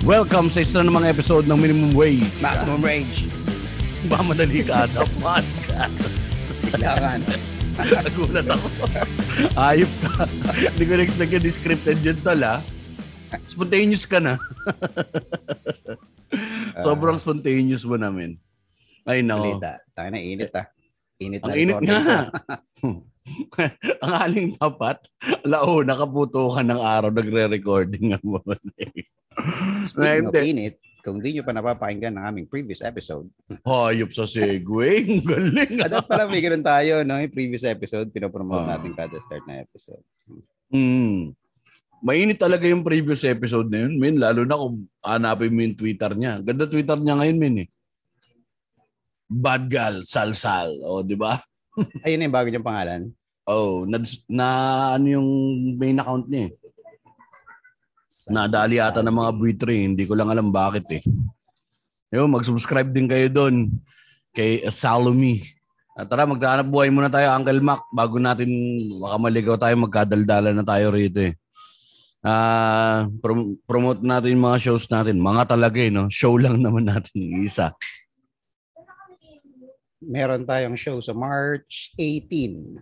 Welcome sa isa namang episode ng Minimum Wage. Maximum range. Ba madali ka ata podcast. Kailangan. Nagulat ako. Ayop ka. Hindi ko na-expect yung scripted dyan tol ha. Spontaneous ka na. Sobrang spontaneous mo namin. Ay nako. Ulit ah. Tayo na init ah. Init Ang na init recording. nga. Ang aling tapat, lao, nakaputo ka ng araw, nagre-recording nga mo. Speaking of init, kung di nyo pa napapakinggan ng aming previous episode, Hayop sa segue. Ang galing. at ah. pala may ganun tayo, no? Yung previous episode, pinopromote Ah. natin kada start na episode. Mm. Mainit talaga yung previous episode na yun, min. Lalo na kung hanapin mo yung Twitter niya. Ganda Twitter niya ngayon, min eh. Bad gal, salsal. O, di ba? Ayun na yung bago niyang pangalan. Oh, na, na ano yung main account niya eh. Nadali yata ng mga buitre. Hindi ko lang alam bakit eh. Yo, mag-subscribe din kayo doon kay Salome. At tara, magtahanap buhay muna tayo, Uncle Mac, bago natin baka maligaw tayo, magkadaldala na tayo rito eh. Ah, prom- promote natin mga shows natin. Mga talaga eh, no? Show lang naman natin yung isa. Meron tayong show sa March 18.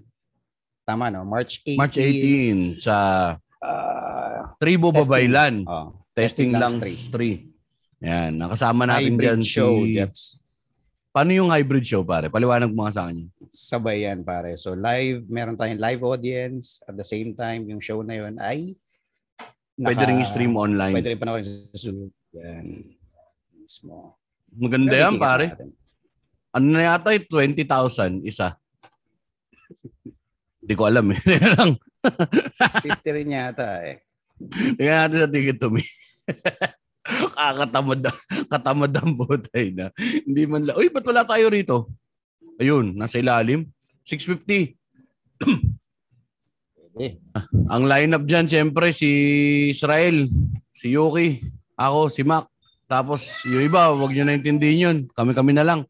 Tama, no? March 18. March 18 sa ah, Tribo Testing. Babaylan. oh, Testing, lang Street. street. Yan, nakasama natin hybrid dyan show, si... Jeps. Paano yung hybrid show, pare? Paliwanag mo nga sa akin. Sabay yan, pare. So live, meron tayong live audience. At the same time, yung show na yun ay Pwede rin i-stream online. Pwede rin panoorin sa Zoom. Yan. Mismo. Maganda Pero yan, pare. natin. Ano na yata eh, 20,000 isa. Hindi ko alam eh. lang. 50 rin yata eh. Tingnan natin sa ticket to me. Kakatamad na. Katamad ang butay na. Hindi man lang. Uy, ba't wala tayo rito? Ayun, nasa ilalim. 650. Pwede. Ang lineup dyan, siyempre, si Israel, si Yuki, ako, si Mac. Tapos, yung iba, wag nyo naintindihin yun. Kami-kami na lang.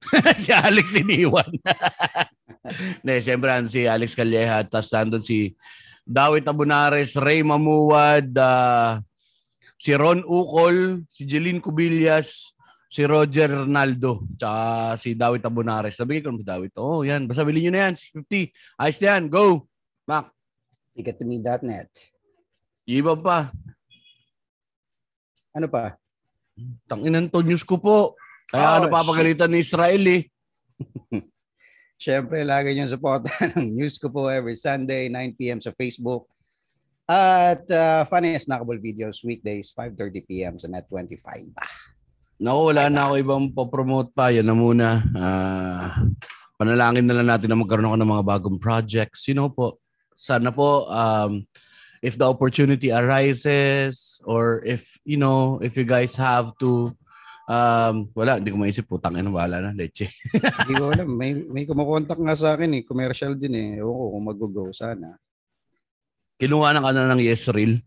si Alex iniwan. Hindi, siyempre, si Alex Calleja. Tapos, nandun si Dawit Abunares, Ray Mamuwad, ah, si Ron Ukol, si Jeline Cubillas, si Roger Ronaldo, tsaka si Dawit Abunares. Sabi ko si Dawit, oh, yan. Basta bilhin nyo na yan, 650. Ayos na yan, go. Mac. Tickettome.net. Iba pa. Ano pa? Tanginan to news ko po. Kaya Oh, ano papagalitan ni Israel eh. Siyempre, lagi niyong supportan ng news ko po every Sunday, 9pm sa Facebook. At uh, funniest snackable videos weekdays, 5.30pm sa Net25. Ah, Naku, wala na ako ibang po-promote pa. Yan na muna. Ah, panalangin na lang natin na magkaroon ako ng mga bagong projects. You know po, sana po, um, if the opportunity arises or if, you know, if you guys have to, um, wala, hindi ko maisip, putang ina, wala na, leche. Hindi ko alam. May, may kumukontak nga sa akin eh. Commercial din eh. Ewan ko kung mag-go sana. Kinuha na ka na ng yes reel.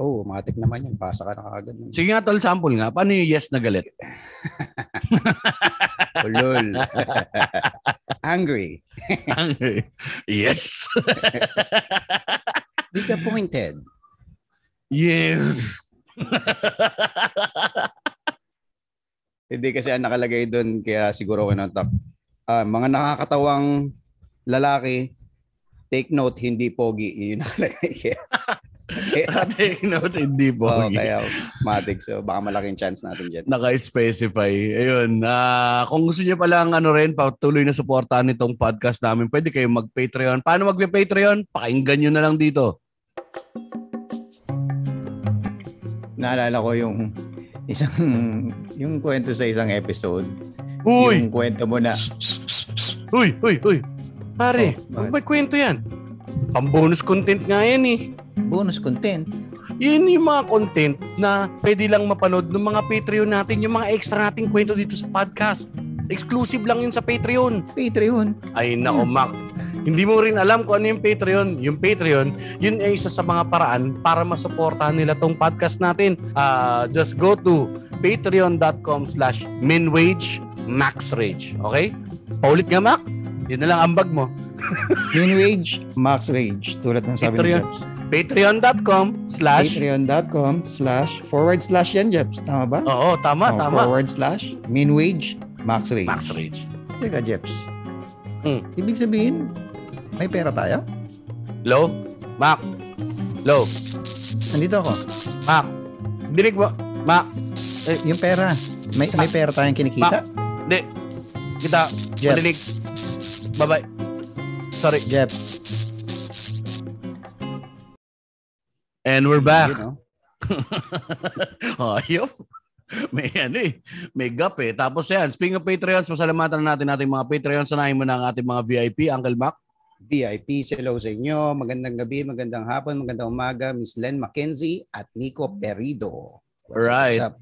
Oh, matik naman yan. Pasa ka na kagad. Sige nga, tol, sample nga. Paano yung yes na galit? Ulol. Angry. yes. Disappointed. yes. Hindi kasi ang nakalagay doon kaya siguro ko nantak. Ah, mga nakakatawang lalaki, take note, hindi pogi. Yun yung nakalagay. Kaya, kaya, Take note, hindi po. oh, kaya matik. So baka malaking chance natin dyan. Naka-specify. Ayun. ah kung gusto niyo palang ano rin, patuloy na suportahan itong podcast namin, pwede kayong mag-Patreon. Paano mag-Patreon? Pakinggan nyo na lang dito. Naalala ko yung isang yung kwento sa isang episode. Uy! Yung kwento mo na Shh, shh. Uy, uy, uy. Pare, Oh, may kwento yan. Pang bonus content nga yan eh. bonus content. Yun yung mga content na pwede lang mapanood ng mga Patreon natin, yung mga extra nating kwento dito sa podcast. Exclusive lang yun sa Patreon. Patreon. Ay nako, Mac. Hindi mo rin alam kung ano yung Patreon. Yung Patreon, yun ay isa sa mga paraan para masuportahan nila tong podcast natin. Ah, just go to patreon.com slash minwage maxrage. Okay? Paulit nga, Mac? Yun na lang ambag mo. Min wage, max wage. Tulad ng sabi Patreon. ni Jeps. Patreon.com slash Patreon.com slash forward slash yan, Jeps. Tama ba? Oo, tama, Oh, tama. Forward slash min wage, max wage. Max Rage. Teka, Jeps. Hmm. Ibig sabihin, may pera tayo? Low? Mac? Low? Nandito ako. Mac? Dinig mo? Mac? Yung pera. May, may pera tayong kinikita? Hindi. Kita. Jeff. Madilig. Bye-bye. Sorry. Jeps. And we're back. Yun, oh. Ayop. May ano eh. May gap eh. Tapos yan, speaking of Patreons, pasalamatan na natin natin mga Patreons. Sanahin mo na ang ating mga VIP, Uncle Mac. VIP, hello sa inyo. Magandang gabi, magandang hapon, magandang umaga. Miss Len Mackenzie at Nico Perido. What's Right. up?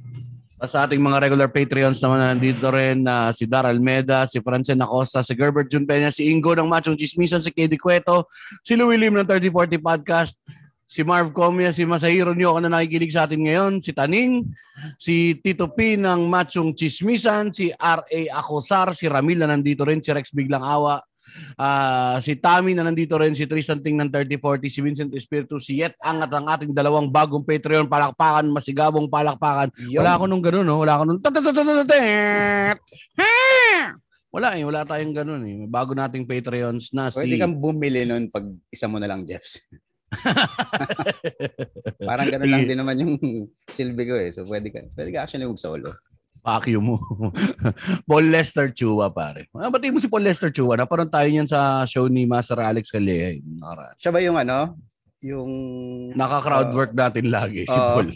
Sa ating mga regular Patreons naman na nandito rin na si Dar Almeda, si Francen Acosta, si Gerbert Jun Peña, si Ingo ng Machong Chismisan, si Kedi Cueto, si Louie Lim ng 3040 Podcast, si Marv Comia, si Masahiro Nyo na nakikinig sa atin ngayon, si Taning, si Tito P ng Machong Chismisan, si R.A. Acosar, si Ramil na nandito rin, si Rex Biglang Awa, ah, si Tommy na nandito rin, si Tristan Ting ng 3040, si Vincent Espiritu, si Yet Ang at ang ating dalawang bagong Patreon, palakpakan, masigabong palakpakan, Yun. wala ako nung gano'n, no? Wala ako nung... Wala eh. Wala tayong gano'n eh. Bago nating Patreons na si... Pwede kang bumili nun pag isa mo na lang, Jeps. Parang gano'n lang din naman yung silbi ko eh. So pwede ka, pwede ka actually mag-solo. Pakyo mo. Paul Lester Chua, pare. Ah, batiin mo si Paul Lester Chua. Naparoon tayo niyan sa show ni Master Alex Calleja. eh. Siya ba yung ano? Yung... Naka-crowd work natin lagi, si Oo. Paul.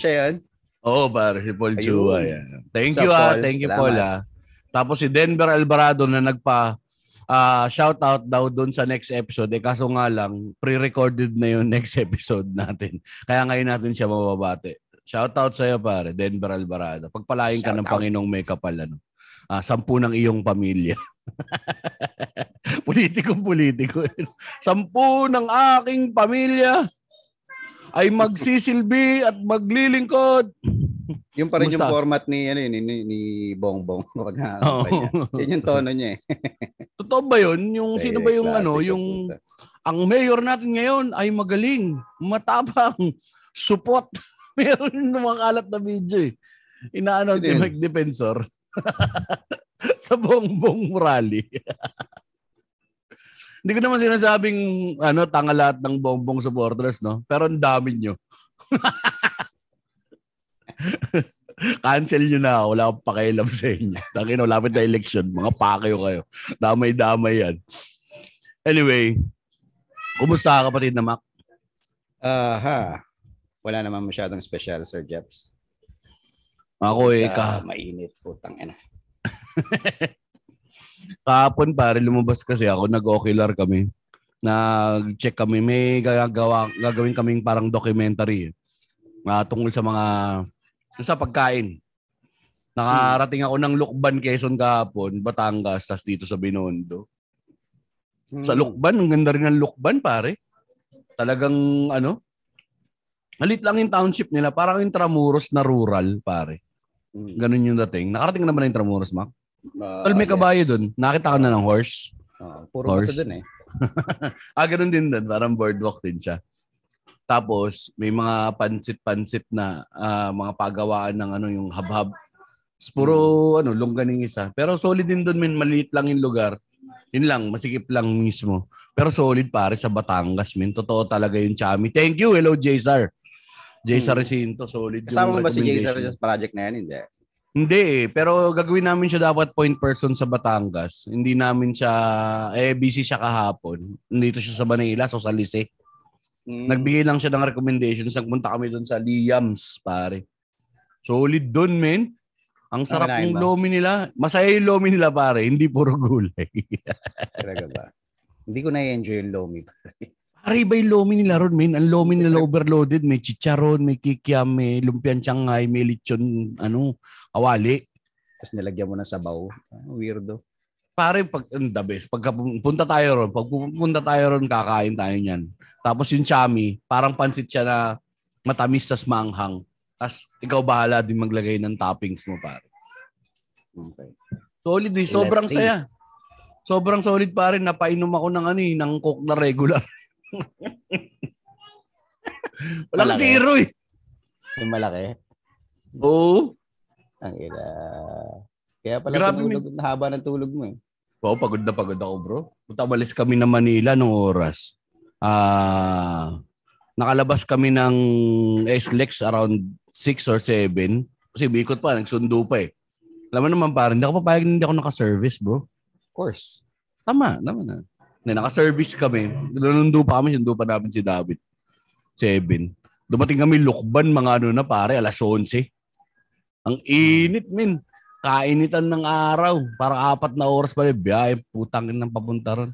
Siya yun? Oo, pare, si Paul Ayun. Chua. Yan. Thank Sa you, ah. Thank you, Salamat. Paul, ah. Tapos si Denver Alvarado na nagpa ah shout out daw doon sa next episode. Eh, kaso nga lang, pre-recorded na yung next episode natin. Kaya ngayon natin siya mababate. Shout out sa iyo, pare, Denver Alvarado. Pagpalain ka Shout ng out. Panginoong may kapal, ano. Ah, sampu ng iyong pamilya. politikong politiko. Sampu ng aking pamilya ay magsisilbi at maglilingkod Yung pa rin yung Kumusta? format ni, ano, ni, ni, ni Bongbong. Kapag nakakapay niya. Yun yung tono niya eh. Totoo ba yun? Yung sino ba yung ano, yung puta. ang mayor natin ngayon ay magaling, matapang, supot. Meron yung lumakalat na video eh. Ina-announce si? Mike Defensor sa bongbong rally. Hindi ko naman sinasabing ano, tanga lahat ng bongbong supporters, no? Pero ang dami nyo. Cancel nyo na. Wala akong pakialam sa inyo. Tangin, lapit na election. Mga pakayo kayo. Damay-damay yan. Anyway, kumusta ka kapatid na Mac? Aha. Wala naman masyadong special, Sir Jeps. Ako eh, ka, mainit, putang ina. kahapon pare, lumabas kasi ako, nag-ocular kami. Nag-check kami, may gagawa, gagawin kaming parang documentary uh, tungkol sa mga sa pagkain. Nakarating ako ng Lukban, Quezon kahapon, Batangas, tas dito sa Binondo. Sa Hmm. Lukban, ang ganda rin ng Lukban, pare. Talagang, ano, halit lang yung township nila. Parang intramuros na rural, pare. Hmm. Ganun yung dating. Nakarating naman na intramuros, Mac. Ah, Tol, may yes. kabayo dun. Nakita ka na ng horse. Ah, puro Horse. dun eh. Ah, ganun din dun. Parang boardwalk din siya. Tapos, may mga pansit-pansit na ah, mga pagawaan ng ano, yung hab-hab. Puro, ano, longganing isa. Pero solid din dun, min. Maliit lang yung lugar. Yun lang, masikip lang mismo. Pero solid pare sa Batangas, min. Totoo talaga yung chami. Thank you. Hello, Jaysar. Jaysar Hmm. Recinto, solid Kasama mo yung ba si Jay sa project na yan? Hindi. Hindi eh, pero gagawin namin siya dapat point person sa Batangas. Hindi namin siya, eh busy siya kahapon. Nandito siya sa Manila, so sa Lise. Hmm. Nagbigay lang siya ng recommendations. Nagpunta kami doon sa Liams, pare. Solid doon, men. Ang sarap ng lomi nila. Masaya yung lomi nila, pare. Hindi puro gulay. Talaga ba? Hindi ko na-enjoy yung Lomi. pare, iba yung lomi nila ron, men. Ang lomi nila overloaded. May chicharon, may kikiam, may lumpian Shanghai, may lechon, ano, awali. Tapos nilagyan mo ng sabaw. Ah, Weirdo. pare pag the best pum- punta tayo ron pag pupunta tayo ron kakain tayo niyan tapos yung chami parang pansit siya na matamis tas maanghang tas ikaw bahala din maglagay ng toppings mo pare Okay. solid eh sobrang saya Sobrang solid pa rin. Napainom ako ng ano eh, ng coke na regular. Walang Malaki. zero eh. Yung malaki. Oo. Ang ina. Kaya pala Grabe, tumulog, haba ng tulog mo eh. Wow, pagod na pagod ako, bro. Punta malis kami na Manila nung oras. Ah, nakalabas kami ng SLEX around 6 or 7. Kasi bikot pa, nagsundo pa eh. Alam mo naman parang, hindi ako papayag na hindi ako naka-service, bro. Of course. Tama, naman na. Na naka-service kami. Nanundo pa kami, sundo pa namin si David. 7. Dumating kami Lukban, mga ano na pare, alas 11. Ang init, min. Kainitan ng araw. Parang apat na oras pa rin. Biyahe, putang ng papunta ron.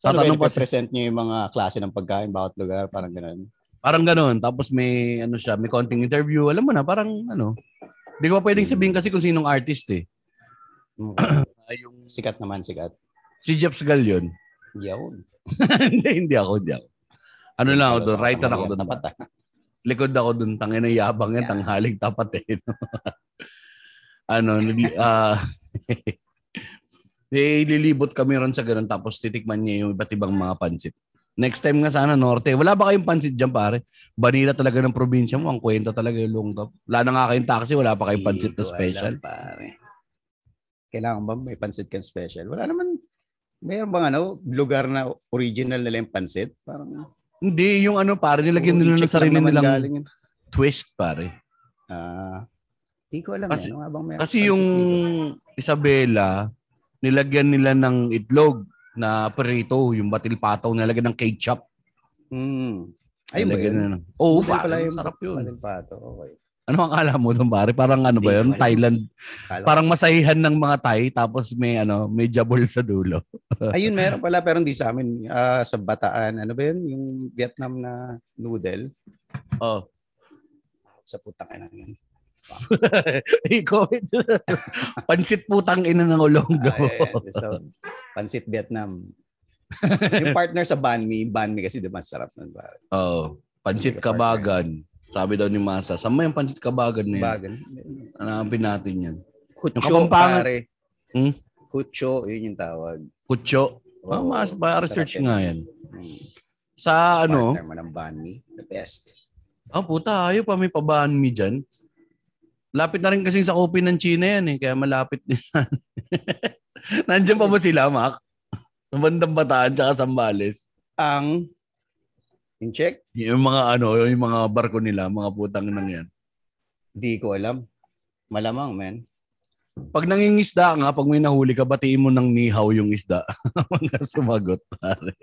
So, ano ba present niyo yung mga klase ng pagkain, bawat lugar, parang gano'n. Parang ganun. Tapos may, ano siya, may konting interview. Alam mo na, parang ano. Hindi ko pa pwedeng sabihin kasi kung sinong artist eh. Mm. Yung sikat naman, sikat. si Jeps Gal yun. Yun. hindi, hindi ako, hindi ako. Ano lang ako doon, writer ako doon. Tapat ah. likod ako dun, tangin na yabang yan, tanghaling tapat eh. no? ano, ah, eh, lilibot kami ron sa ganun, tapos titikman niya yung iba't ibang mga pansit. Next time nga sana, Norte. Wala ba kayong pansit dyan, pare? Banila talaga ng probinsya mo. Ang kwento talaga yung lungkap. Wala na nga kayong taxi, wala pa kayong pansit na Hindi special. alam, pare. Kailangan ba may pansit kang special? Wala naman. Mayroon bang ano, lugar na original nila yung pansit? Parang Hindi, yung ano, pare, nilagyan nila ng sarili nilang twist, pare. Ah, hindi ko alam. Kasi- Kasi, ano nga bang may Kasi yung dito? Isabela, nilagyan nila ng itlog na perito, yung batil pataw, nilagyan ng ketchup. Hmm. Ayun ba yun? ng- Oo, Model pare, pala yung sarap yun. Model pato. Okay. Ano ang akala mo doon, pare? Parang ano ba yun? alam. Thailand. Kala Parang masahihan ng mga Thai, tapos may ano, may jabol sa dulo. Ayun, meron pala pero hindi sa amin. Ah, sa Bataan, ano ba yun? Yung Vietnam na noodle. Oh. Sa putang ina yun. Ikaw, pansit putang ina ng ulonggo. Ah, yeah, yeah. So, Pansit Vietnam. yung partner sa banh mi, banh mi kasi di ba sarap nun ba? Oh, pansit kabagan. Sabi daw ni Masa, saan mo yung pansit kabagan na yan? Bagan. Hanapin natin yan. Kucho, Kapampangan- pare. Hmm? Kucho, yun yung tawag. Kutso. Ah, Oo, mas research sarap nga yan. Hmm. Sa ano, Partner mo ng mi, the best. ah puta, ayaw pa may pabahan mi dyan. Lapit na rin kasi sa kopi ng China yan eh, kaya malapit din. Nandiyan pa ba sila, Mac? Sa bandang bataan tsaka Sambales. Ang in check, Yung mga ano, yung mga barko nila, mga putang nang yan. di ko alam. Malamang, man. Pag nangingisda nga, pag may nahuli ka, batiin mo ng nihaw yung isda. Mga sumagot, pare.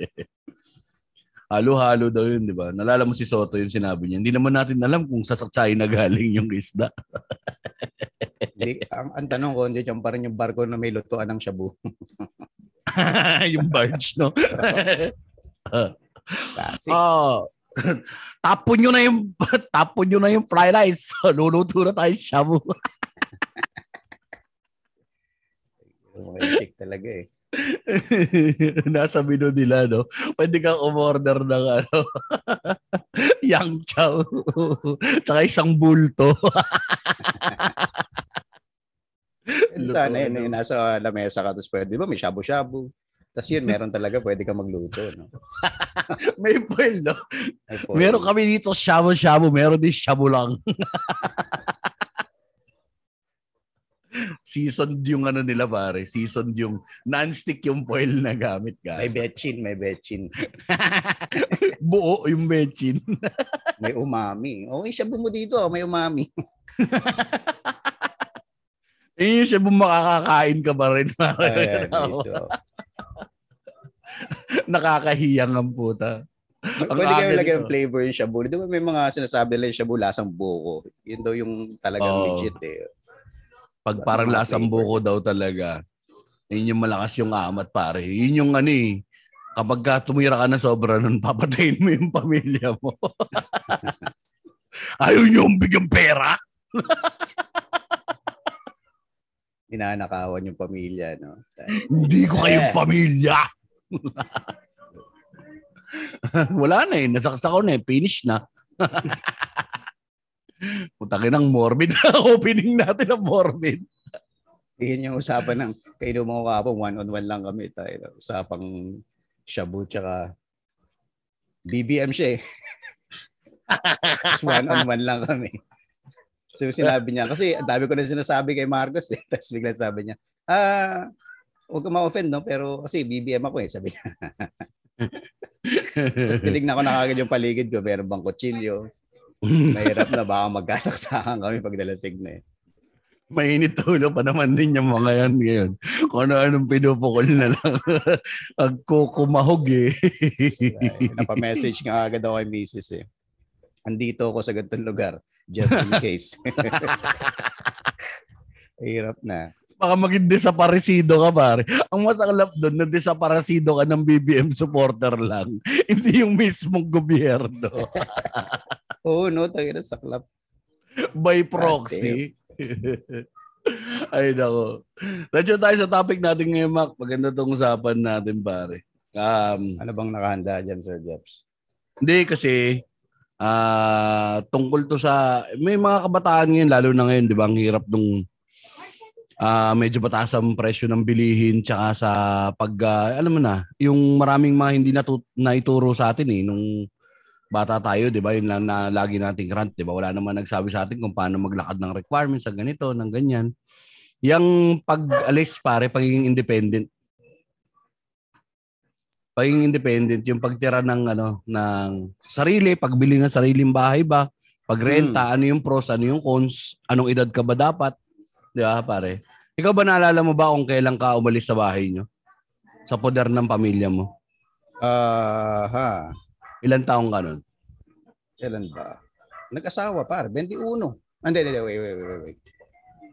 Halo-halo daw yun, di ba? Nalala mo si Soto yung sinabi niya. Hindi naman natin alam kung sa China galing yung isda. Di, ang, ang tanong ko, hindi pa rin yung barko na may lutuan ng shabu. yung barge, no? Kasi, oh. tapon nyo na yung tapon nyo na yung fried rice. Luluto na tayo shabu. chick talaga eh. Nasa menu nila, no? Pwede kang umorder ng ano, yang chow. Tsaka isang bulto. Sana yun, eh, nasa lamesa ka, tapos pwede, ba, may shabu-shabu. Tapos yun, meron talaga, pwede ka magluto. No? May foil, no? May foil. Meron kami dito shabu-shabu. Meron din shabu lang. Seasoned yung ano nila, pare. Seasoned yung non-stick yung foil na gamit ka. May betchin, may betchin. Buo yung bechin. May umami. Okay, shabu mo dito, ah, may umami. Eh, yung shabu makakakain ka ba rin? pare? Ayan, so, Nakakahiyang ang puta. Ang pwede kayo lagyan ng flavor yung shabu. Di ba may mga sinasabi nila yung shabu lasang buko. Yun daw yung talagang Oo. legit eh. Pag parang lasang flavor. buko daw talaga. Yun yung malakas yung amat, pare. Yun yung ano eh. Kapag ka tumira ka na sobra nun, papatayin mo yung pamilya mo. Ayaw nyo bigyan pera? Ninanakawan yung pamilya, no? Hindi ko kayong Eh. pamilya. Wala na eh. Nasaksak ko na eh. Finish na. Putangin ng morbid. Opening natin ng morbid. Yun yung usapan ng kainuman ko kapon, one-on-one lang kami tayo. Usapang shabu tsaka BBM siya eh. One-on-one lang kami. So sinabi niya, kasi ang dami ko na sinasabi kay Marcos eh. Tapos bigla sabi niya, ah, huwag ka ma-offend no, pero kasi BBM ako eh, sabi niya. Tapos tinignan ko na kagad yung paligid ko, meron bang kutsilyo. Mahirap na baka magkasaksakan kami pag dalasig na eh. Mainit ulo pa naman din yung mga yan ngayon. Kung ano-anong pinupukol na lang. Agkukumahog eh. Yeah, Napa-message nga agad ako kay Mrs. eh. Andito ako sa ganitong lugar. Just in case. Hirap na. Baka maging desaparecido ka pare. Ang masaklap doon na desaparecido ka ng BBM supporter lang. Hindi yung mismong gobyerno. Oo, no, tayo na saklap. By proxy. Ay nako. Let's tayo sa topic natin ngayon, Mac. Maganda tong usapan natin, pare. Um, Ano bang nakahanda dyan, Sir Jeps? Hindi kasi ah tungkol to sa may mga kabataan ngayon lalo na ngayon 'di ba ang hirap nung ah medyo mataas ang presyo ng bilihin tsaka sa pag ah, alam mo na yung maraming mga hindi natu- naituro sa atin eh nung bata tayo 'di ba? Yun lang na lagi nating rant 'di ba? Wala naman nagsabi sa atin kung paano maglakad ng requirements sa ganito ng ganyan. Yung pag-alis pare pagiging independent. Pagiging independent, yung pagtira ng ano ng sarili, pagbili ng sariling bahay ba, pagrenta, ano yung pros, ano yung cons, anong edad ka ba dapat? 'Di ba, pare? Ikaw ba naalala mo ba kung kailan ka umalis sa bahay nyo? Sa poder ng pamilya mo? Ah, ha. Ilan taong ka nun? Kailan ba? Nag-asawa, par. 21. Ah, Hindi, hindi, wait, wait, wait, wait.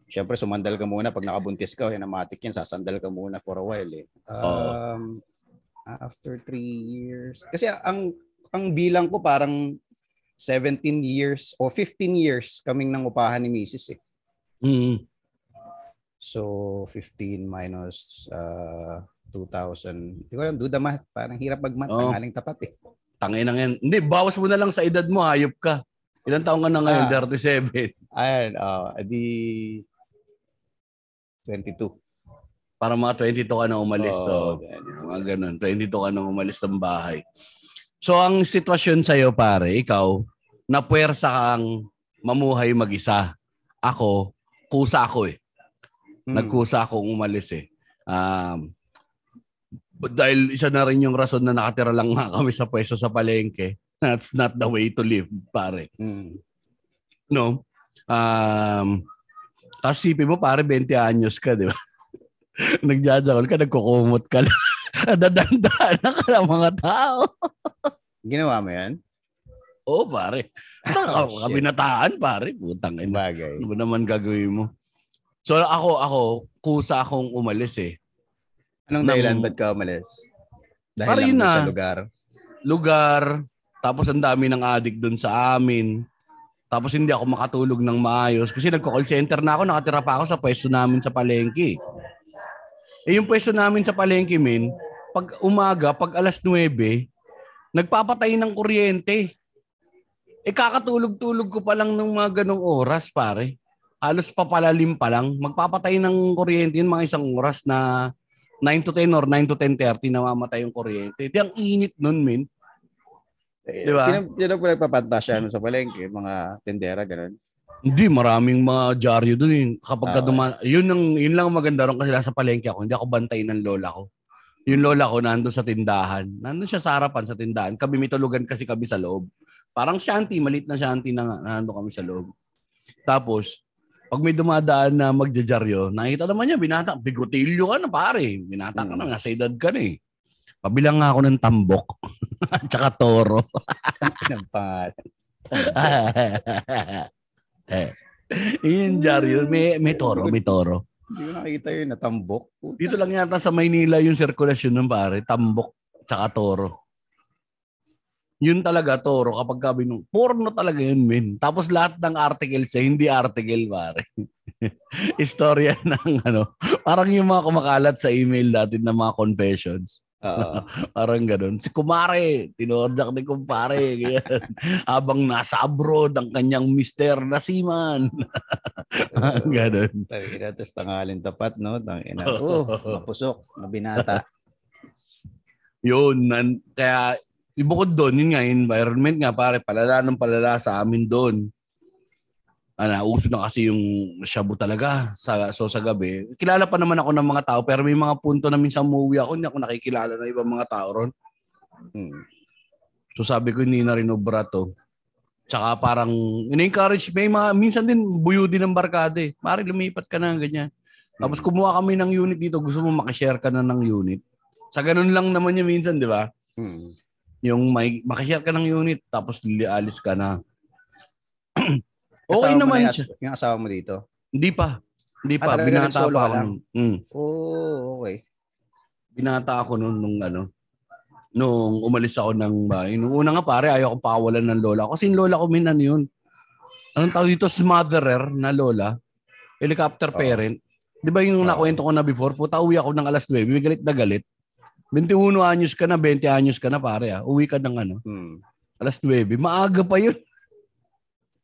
Siyempre, sumandal ka muna. Pag nakabuntis ka, hinamatik yan, sasandal ka muna for a while eh. Um, after three years. Kasi ang ang bilang ko parang 17 years o 15 years kaming nang upahan ni Mrs. eh. Mm. So, 15 minus uh, 2,000. Hindi ko alam, do the math. Parang hirap mag-math. Oo. Tanghaling tapat eh. Tangin na yan. Hindi, bawas mo na lang sa edad mo, hayop ka. Ilan taong ka na ngayon? Ah. 37. Ayan, uh, di 22. Para mga 22 ka na umalis. Oo, so, mga ganun. 22 ka na umalis ng bahay. So, ang sitwasyon sa'yo, pare, ikaw, napuwersa kang mamuhay mag-isa. Ako, kusa ako eh. Hmm. Nagkusa akong umalis eh. Um, but dahil isa na rin yung rason na nakatira lang nga kami sa pwesto sa palengke. That's not the way to live, pare. Hmm. No? Um, tapos sipin mo, pare, 20 anyos ka, di ba? Nagjajakol ka, nagkukumot ka lang. Dadandaan na ka ng mga tao. Ginawa mo yan? Oo, pare. Oh, Oh. Kabinataan, pare. Putang ina. Bagay. Ano ba naman gagawin mo? So ako, ako, kusa akong umalis eh. Anong dahilan ba't ka umalis? Dahil Para lang doon sa na. lugar. Lugar, tapos ang dami ng addict doon sa amin. Tapos hindi ako makatulog ng maayos kasi nagko-call center na ako, nakatira pa ako sa pwesto namin sa palengke. Eh yung pwesto namin sa palengke, min, pag umaga, pag alas 9, nagpapatay ng kuryente. Eh kakatulog-tulog ko pa lang ng mga ganong oras, pare. Halos papalalim pa lang. Magpapatay ng kuryente yun mga isang oras na 9 to 10 or 9 to 10.30 namamatay yung kuryente. Di ang init nun, min. Eh, Di ba? Sino, sino po nagpapantasya nun sa palengke? Mga tendera, ganun? Hindi, maraming mga dyaryo dun. Eh. Kapag ka Ah, duma- yun, ang, yun lang ang maganda ron kasi nasa palengke ako. Hindi ako bantay ng lola ko. Yung lola ko nandun sa tindahan. Nandun siya sa harapan sa tindahan. Kami may tulugan kasi kami sa loob. Parang shanty, malit na shanty na. Nandun kami sa loob. Tapos, pag may dumadaan na magjajaryo, nakita naman niya, binata, bigotilyo ka na pare. Binata ka na, Mm. nasa edad ka na eh. Pabilang nga ako ng tambok. At saka toro. Yun, Jaryo. May, may toro, may toro. Hindi ko nakita yun, natambok. Dito lang yata sa Maynila yung sirkulasyon ng pare. Tambok, tsaka toro. Yun talaga, toro. Kapag kabi nung, porno talaga yun, min. Tapos lahat ng articles eh, hindi article, pare. Istorya ng ano. Parang yung mga kumakalat sa email natin ng mga confessions. Oo. Parang ganun. Si Kumare, tinordak ni Kumpare. Habang nasa abroad ang kanyang mister na seaman. ganun. Tangina, tapos tangalin tapat, no? Tangina. Oh, mapusok, mabinata. Yun. Nan, kaya, ibukod doon, yun nga, environment nga, pare, palala ng palala sa amin doon. Ano, uso na kasi yung shabu talaga sa so sa gabi. Kilala pa naman ako ng mga tao pero may mga punto na minsan umuwi ako hindi ako nakikilala ng ibang mga tao ron. Hmm. So sabi ko hindi na rin obra to. Tsaka parang in-encourage may mga minsan din buyo din ng barkada eh. Mari lumipat ka na ganyan. Tapos kumuha kami ng unit dito, gusto mo makashare ka na ng unit. Sa ganun lang naman yung minsan, di ba? Hmm. Yung may makashare ka ng unit tapos alis ka na. okay naman siya. Yung asawa mo dito? Hindi pa. Hindi Ah, pa. talaga Binata pa ako. Mm. Oh, okay. Binata ako noon nung ano nung umalis ako ng bahay. Nung una nga pare, ayaw kong pakawalan ng lola. ko. Kasi yung lola ko minan yun. Anong tawag dito? Smotherer na lola. Helicopter parent. Di ba yung Oo. nakwento ko na before? Puta, uwi ako ng alas 9. May galit na galit. 21 anyos ka na, 20 anyos ka na pare ah. Uwi ka ng ano, Hmm. alas 9. Maaga pa yun.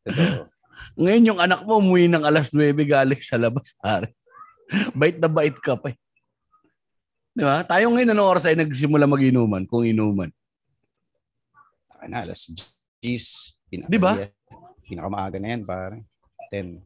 Totoo. Ngayon yung anak mo umuwi ng alas 9 galing sa labas pare. bait na bait ka pa eh. Di ba? Tayo ngayon anong oras ay nagsimula mag-inuman kung inuman. Ay na, alas G's. Pinaka- Di ba? Pinakamaaga na yan, pare. 10.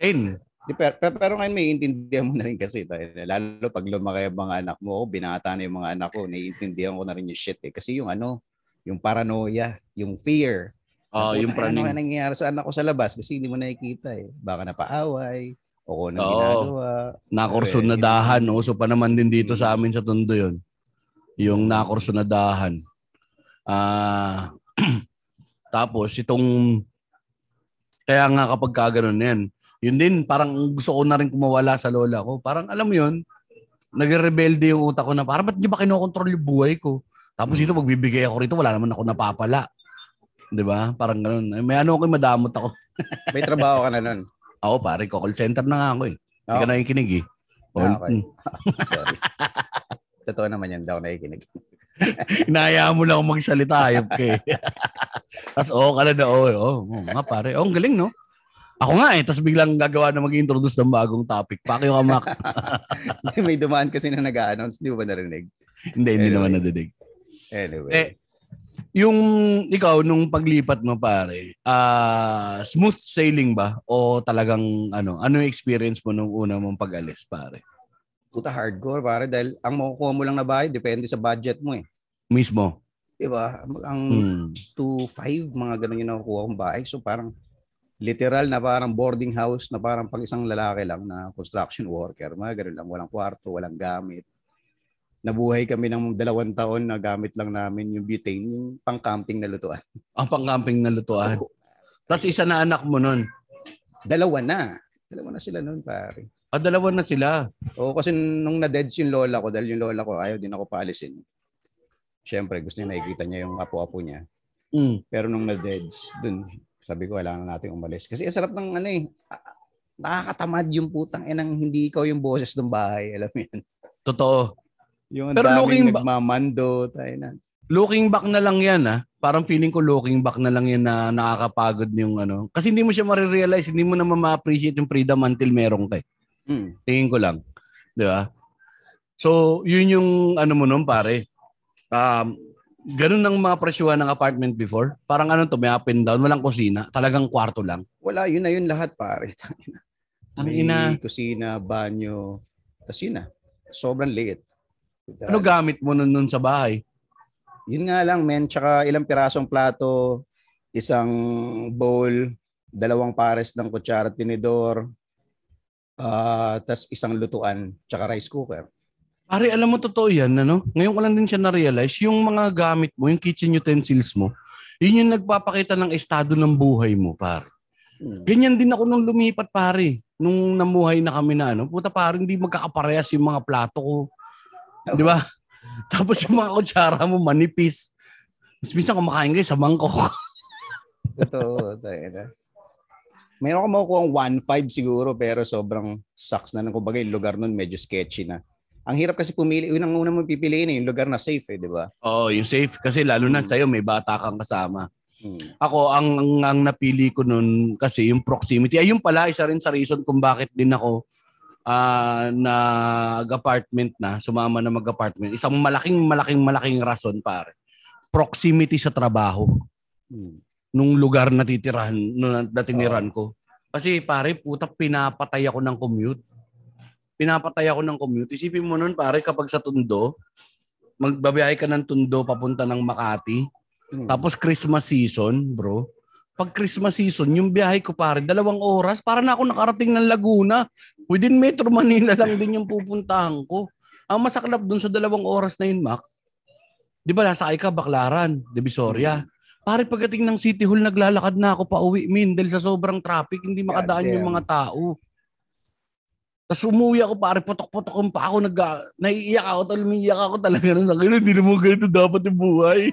10. Di, pero, pero, ngayon may intindihan mo na rin kasi. Lalo pag lumaki ang mga anak mo, oh, binata na yung mga anak ko, naiintindihan ko na rin yung shit eh. Kasi yung ano, yung paranoia, yung fear. Oh, Puta, yung praning. Ano nangyayari sa anak ko sa labas kasi hindi mo nakikita eh. Baka napaaway, o kung anong Oo. ginagawa. Nakursunadahan. Uso pa naman din dito sa amin sa Tondo yun. Yung nakursunadahan. Ah, tapos itong kaya nga kapag kaganon yan, yun din parang gusto ko na rin kumawala sa lola ko. Parang alam mo yun, nagre-rebelde yung utak ko na parang ba't di ba kinokontrol yung buhay ko? Tapos ito magbibigay ako rito, wala naman ako napapala. 'Di ba? Parang ganun. Eh, May ano ako, madamot ako. May trabaho ka na nun. Ako pare, ko call center na nga ako eh. Hindi ka Oh, nakikinig eh. Ah, okay. Sorry. Totoo naman yan daw nakikinig. Inaya mo lang magsalita, ayop ka eh. Tapos oo ka na na, oo, oo, oo, nga pare. Oo, ang galing, no? Ako nga eh, tapos biglang gagawa na mag-introduce ng bagong topic. Pakyo ka, Mac. May dumaan kasi na nag-announce, di mo ba narinig? hindi, hindi Anyway. naman nadidig. Anyway. Eh, yung ikaw, nung paglipat mo, pare, ah smooth sailing ba? O talagang, ano, ano yung experience mo nung una mong pag-alis, pare? puta hardcore pare dahil ang makukuha mo lang na bahay depende sa budget mo eh. Mismo. Di ba? Ang Hmm. 2-5, mga ganun yung nakukuha kong bahay. So parang literal na parang boarding house na parang pag isang lalaki lang na construction worker. Mga ganun lang. Walang kwarto, walang gamit. Nabuhay kami ng dalawang taon na gamit lang namin yung butane, yung pang-camping na lutuan. Ang pang-camping na lutuan. Tapos isa na anak mo nun. Dalawa na. Dalawa na sila noon, pare. Ah, dalawa na sila. Oo, kasi nung na-deads yung lola ko, dahil yung lola ko, ayaw din ako paalisin. Siyempre, gusto niya nakikita niya yung apo-apo niya. Mm. Pero nung na-deads, dun, sabi ko, kailangan natin umalis. Kasi ang sarap ng ano eh, ah, nakakatamad yung putang enang hindi ikaw yung boses ng bahay. Alam mo yan. Totoo. Yung Pero looking ba- nagmamando. Tayo na. looking back na lang yan ah. Parang feeling ko looking back na lang yan na nakakapagod yung ano. Kasi hindi mo siya marirealize, hindi mo naman ma-appreciate yung freedom until meron ka. eh. Hmm. Tingin ko lang. Di ba? So, yun yung ano mo nun pare. Um, ganun ang mga presyuhan ng apartment before. Parang ano to, may up and down, walang kusina. Talagang kwarto lang. Wala, yun na yun lahat pare. Ang ina, kusina, banyo. Tapos yun na. Sobrang liit. ano gamit mo nun, nun sa bahay? Yun nga lang, men. Tsaka ilang pirasong plato, isang bowl, dalawang pares ng kutsara at tinidor, ah tas isang lutuan, tsaka rice cooker. Pare, alam mo totoo yan, ano? Ngayon ko lang din siya na-realize, yung mga gamit mo, yung kitchen utensils mo, yun yung nagpapakita ng estado ng buhay mo, pare. Hmm. Ganyan din ako nung lumipat, pare. Nung namuhay na kami na, ano, puta pare, hindi magkakaparehas yung mga plato ko. Di ba? Tapos yung mga kutsara mo, manipis. Mas minsan kumakain kayo sa mangkok. Totoo, tayo na. Meron ko makukuha 1.5 siguro pero sobrang sucks na. Kumbaga yung lugar nun medyo sketchy na. Ang hirap kasi pumili, unang una mo pipiliin eh, yung lugar na safe eh, di ba? Oo, yung safe. Kasi lalo na Mm. sa'yo, may bata kang kasama. Hmm. Ako, ang, ang, ang napili ko nun kasi yung proximity. Ay, yung pala, isa rin sa reason kung bakit din ako ah nag-apartment na, sumama na mag-apartment. Isang malaking, malaking, malaking rason, pare. Proximity sa trabaho Hmm. nung lugar na titirahan, nung natiniran ko. Kasi pare, puta, pinapatay ako ng commute. Pinapatay ako ng commute. Isipin mo nun, pare, kapag sa Tundo, magbabiyahe ka ng Tundo papunta ng Makati, Hmm. tapos Christmas season, bro. Pag Christmas season, yung biyahe ko pare, dalawang oras, para na ako nakarating ng Laguna. Within Metro Manila lang din yung pupuntahan ko. Ang masaklap dun sa dalawang oras na yun, Mac, di ba nasakay ka, Baklaran, Divisoria. Pare, pagdating ng City Hall, naglalakad na ako pa uwi, min, dahil sa sobrang traffic, hindi makadaan yung mga tao. Tapos umuwi ako, pare, potok-potok pa ako, nag, naiiyak ako, tal, umiiyak ako talaga. Nang, hindi naman ganito dapat yung buhay.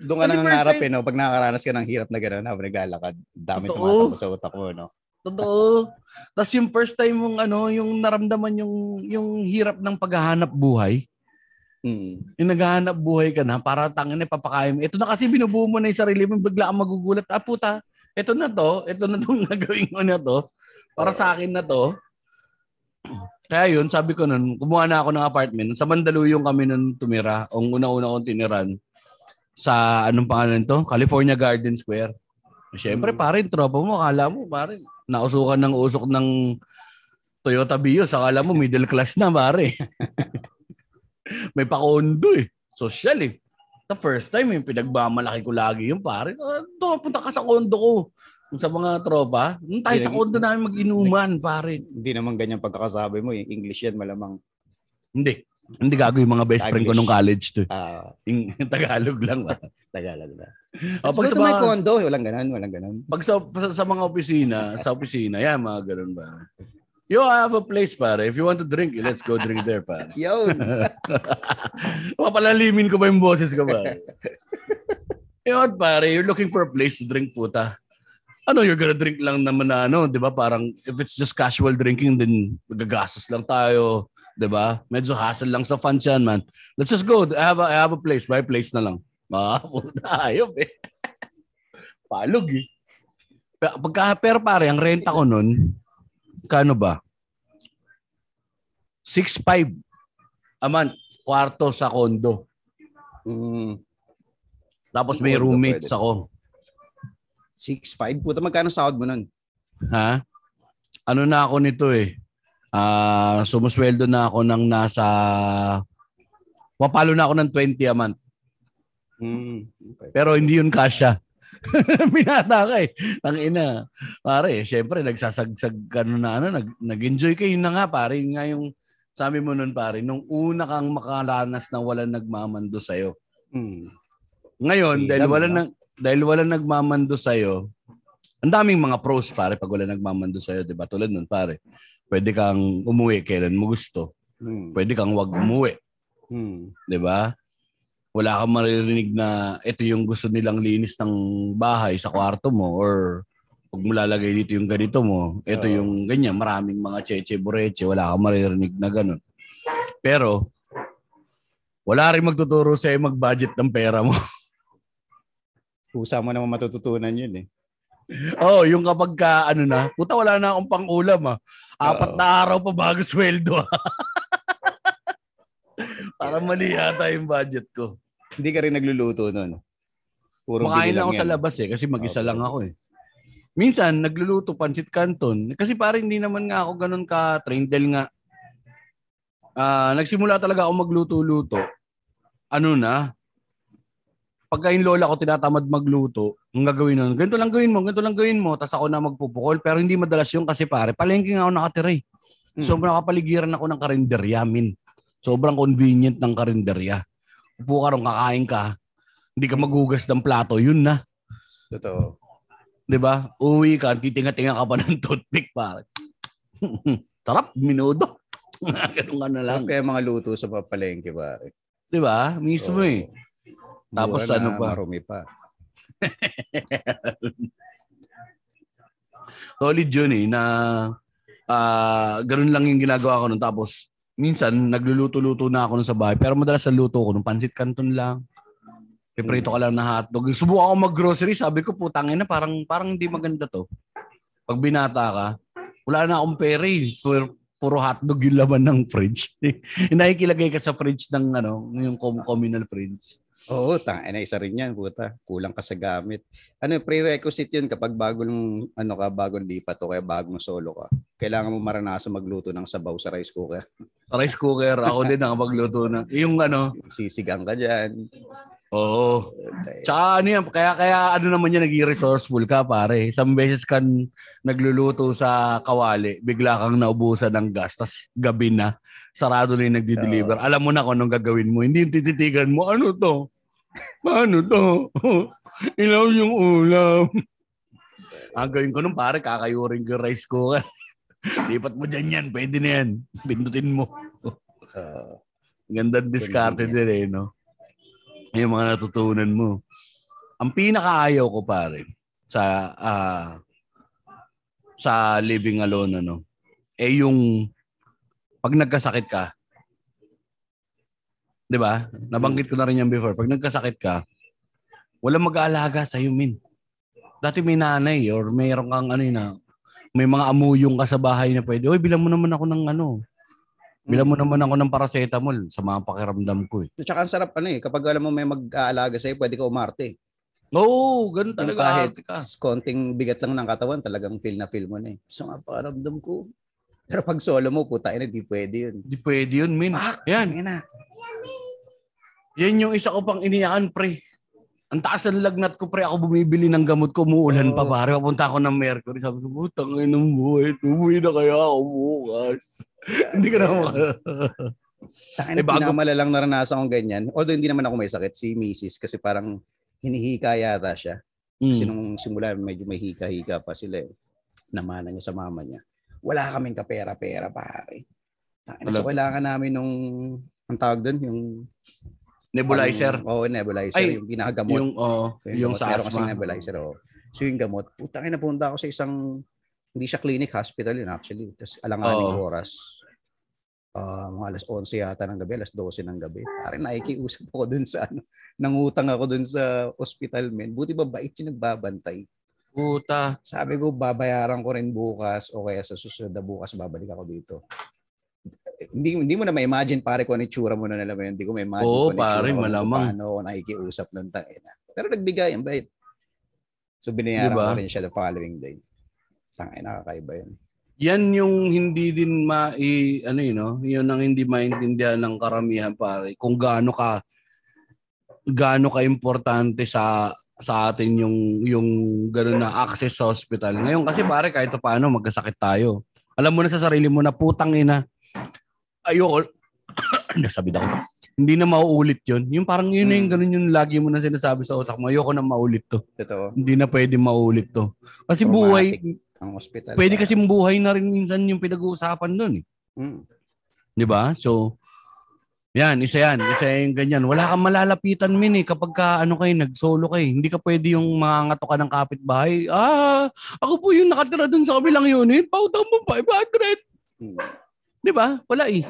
Doon ka Kasi nang time- eh, no? Pag nakakaranas ka ng hirap na gano'n habang naglalakad, dami Totoo. tumatakbo sa utak mo, no? Totoo. Tapos yung first time mong ano, yung naramdaman yung yung hirap ng paghahanap buhay. Hmm. Yung naghahanap buhay ka na para tangin na papakain mo. Ito na kasi binubuo mo na yung sarili mo, bigla kang magugulat. Ah puta, ito na to, ito na tong gagawin ko na to. Para sa akin na to. Kaya yun, sabi ko nun, kumuha na ako ng apartment. Sa Mandaluyong kami nun tumira. Ang una-una kong tiniran sa anong pangalan to? California Garden Square. Siyempre, Mm. pare, yung tropa mo, akala mo, pare, nausukan ng usok ng Toyota Vios. Akala mo, middle class na, pare. May pakondo eh. Social eh. The first time, yung pinagmamalaki ko lagi yung pare. Uh, punta ka sa kondo ko. Sa mga tropa. Nung tayo sa kondo namin mag-inuman, pare. Hindi naman ganyan pagkakasabi mo. Yung English yan malamang. Hindi. Hindi gago yung mga best friend ko Taglish. nung college to. eh. Ah, Yung Tagalog lang. ba? Tagalog na. O, Let's pag sa to my mga, condo. Walang ganun, walang ganun. pag sa, sa, sa mga opisina, sa opisina, yan, mga ganun ba. You have a place, pare. If you want to drink, let's go drink there, pare. Yun. Papalalimin ko ba yung boses ko, pare? Yun, pare, you're looking for a place to drink, puta. Ano, you're gonna drink lang naman na ano, di ba? Parang if it's just casual drinking, then magagastos lang tayo, di ba? Medyo hassle lang sa fans yan, man. Let's just go. I have a, I have a place. May place na lang. Ah, puta, ayop eh. Palog eh. Pero, pagka, pero pare, ang renta ko nun, kano ba? 6.5 a month, kwarto sa kondo. Mm, Tapos may roommates ako. 6'5"? Puta, magkano sahod mo nun? Ha? Ano na ako nito eh. Ah, sumusweldo na ako ng nasa Mapalo na ako ng 20 a month. Mm, okay. Pero hindi yun kasya. Binata ka eh. Tangina. Pare, syempre nagsasagsag ka no na ano, nag, nag-enjoy kayo na nga pare. Yun Nga yung sabi mo nun pare, nung una kang makaranas na walang nagmamando sa'yo. Mm. Ngayon, Freedom, dahil wala no? nag dahil wala nagmamando sa ang daming mga pros pare pag wala nagmamando sa 'di ba? Tulad nun pare. Pwede kang umuwi kailan mo gusto. Mm. Pwede kang wag umuwi, Mm. 'di ba? Wala kang maririnig na ito yung gusto nilang linis ng bahay sa kwarto mo or pag mo lalagay dito yung ganito mo, ito yung ganyan, maraming mga cheche bureche, wala kang maririnig na ganun. Pero wala rin magtuturo sa'yo mag-budget ng pera mo. Kusa mo naman matututunan yun eh. Oh, yung kapag ka, ano na, puta wala na akong pang-ulam ah. Apat Oo. na araw pa bago sweldo ah. Para mali yata yung budget ko. Hindi ka rin nagluluto nun. Puro Makain lang ako yan. sa labas eh, kasi mag-isa Okay. lang ako eh. Minsan, nagluluto pansit canton. Kasi parang hindi naman nga ako ganun ka-trained dahil nga ah, nagsimula talaga ako magluto-luto. Ano na, pagka yung lola ko tinatamad magluto, ang gagawin nun, ganito lang gawin mo, ganito lang gawin mo, tapos ako na magpupukol. Pero hindi madalas yung kasi pare, palengke nga ako nakatira eh. Hmm. Sobrang nakapaligiran ako ng karinderya, min. Sobrang convenient ng karinderya. Upo ka ron, kakain ka, hindi ka maghugas ng plato, yun na. Totoo. 'Di ba? Uwi ka, titinga-tinga ka pa ng toothpick pa. Sarap, minudo. Ganun ka na lang. Kaya mga luto sa papalengke pare. 'Di ba? Mismo Oo. eh. Tapos Mura ano pa? Marumi pa. Solid yun eh, na Ah, ganun lang yung ginagawa ko nun. Tapos, minsan, nagluluto-luto na ako nun sa bahay. Pero madalas ang luto ko nung pansit canton lang. Piprito ka lang na hotdog. Subukan ako mag-grocery. Sabi ko, putangin na, parang, parang hindi maganda to. Pag binata ka, wala na akong pera eh. Puro, puro hotdog yung laman ng fridge. Nakikilagay ka sa fridge ng ano, yung com- communal fridge. Oo, tangin na isa rin yan, puta. Kulang ka sa gamit. Ano, prerequisite yun kapag bagong, ano ka, bagong lipat o kaya bagong solo ka. Kailangan mo maranasan magluto ng sabaw sa rice cooker. Sa rice cooker, ako din ang magluto na. Yung ano, Sisigang ka dyan. oo. Tsaka ano yan, kaya, kaya ano naman yan, naging resourceful ka pare. Isang beses kan nagluluto sa kawali, bigla kang naubusan ng gas, tas gabi na, sarado na yung nagdi-deliver. Alam mo na kung anong gagawin mo. Hindi yung tititigan mo, ano to? Paano to? Ilaw yung ulam. Ang gawin ko nung pare, kakayurin ko yung rice cooker. Lipat mo dyan yan, pwede na yan. Pindutin mo. Uh, Ganda diskarte din eh, no? Yung mga natutunan mo. Ang pinakaayaw ko pare sa ah, sa living alone ano, eh yung pag nagkasakit ka, 'di ba? Nabanggit ko na rin yan before. Pag nagkasakit ka, walang mag-aalaga sa iyo, min. Dati may nanay or mayroon kang ano na, may mga amuyong ka sa bahay na pwede, oy, bilang mo naman ako ng ano, bilang mo naman ako ng paracetamol sa mga pakiramdam ko eh. Tsaka ang sarap ano eh, kapag alam mo may mag-aalaga sa'yo, pwede ka umarte. Oo, ganun Yung talaga. kahit ate ka. konting bigat lang ng katawan, talagang feel na feel mo na eh. So nga, pakiramdam ko. Pero pag solo mo, puta ina, di pwede yun. Hindi pwede yun, min. Ah, Yan. Ina. Yan yung isa ko pang iniyakan, pre. Ang taas ng lagnat ko, pre. Ako bumibili ng gamot ko. Umuulan pa, Oo. pare. Papunta ako ng Mercury. Sabi ko, putang ina ng buhay. Umuwi na kaya ako bukas. Hindi ka na maka- Tangina, Eh, bago- pinakamalalang naranasan kong ganyan. Although hindi naman ako may sakit, si Mrs. Kasi parang hinihika yata siya. Kasi Hmm. nung simula, medyo may hika-hika pa sila eh. Namana niya sa mama niya. Wala kaming kapera-pera, pare. So, kailangan namin nung, ang tawag doon, yung... Nebulizer. Oo, nebulizer. Ay, yung pinakagamot. Yung, oh, yung gamot. sa asthma. nebulizer, oh. So yung gamot, putang ina, napunta ako sa isang, hindi siya clinic, hospital yun actually. Tapos alanganing Oo. oras. Ah, mga alas 11 yata ng gabi, alas 12 ng gabi. Parang nakikiusap ako dun sa ano, nangutang ako dun sa hospital, men. Buti ba bait yung nagbabantay? Puta. Sabi ko, babayaran ko rin bukas o kaya sa susunod na bukas babalik ako dito. Hindi hindi mo na ma-imagine pare kung ano yung tsura mo na alam mo yun. Hindi ko ma-imagine Oo, kung ano pare, ko, malamang. Paano ako nakikiusap nun tangina. Pero nagbigay, ang bait. So binayaran Diba? ko rin siya the following day. Tangina, nakakaiba yun. Yan yung hindi din ma i, ano yun, no? Yun ang hindi maintindihan ng karamihan pare. Kung gaano ka gaano ka importante sa sa atin yung yung gano'n na access sa hospital. Ngayon kasi pare kahit pa paano magkasakit tayo. Alam mo na sa sarili mo na putang ina. Ayoko nasabi ako. Hindi na mauulit yun. Yung parang yun na yung Hmm. ganun yung lagi mo na sinasabi sa utak mo. Ayoko na maulit to. Totoo. Hindi na pwede maulit to. Kasi buhay, Traumatic ang hospital. Pwede kasi buhay na rin minsan yung pinag-uusapan doon eh. Mm. 'Di ba? So yan, isa yan. Isa yung ganyan. Wala kang malalapitan min eh kapag ka, ano kayo, nag-solo kayo. Hindi ka pwede yung mga ngato ka ng kapitbahay. Ah, ako po yung nakatira doon sa kabilang unit. Pautang mo 500. Mm. 'Di ba? Wala eh.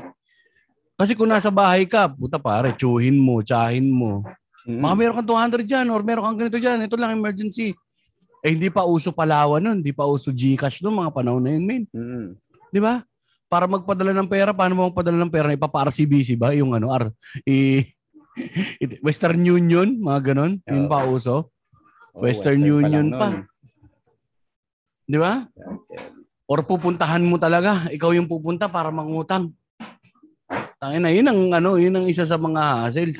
Kasi kung nasa bahay ka, puta pare, tsuhin mo, tsahin mo. Mm. Mga meron kang 200 dyan or meron kang ganito dyan. Ito lang emergency. Eh hindi pa uso Palawan nun, hindi pa uso Gcash nun mga panahon na yun, men. Mm. Di ba? Para magpadala ng pera, paano mo magpadala ng pera? Ipapa RCBC ba? Yung ano, R, i, it- Western Union, mga ganon. Yung Oo. pa uso. Oo, Western pa Union pa. nun. Di ba? Or pupuntahan mo talaga. Ikaw yung pupunta para mangutang. Tangin na, yun ang, ano, yun ang isa sa mga hassles.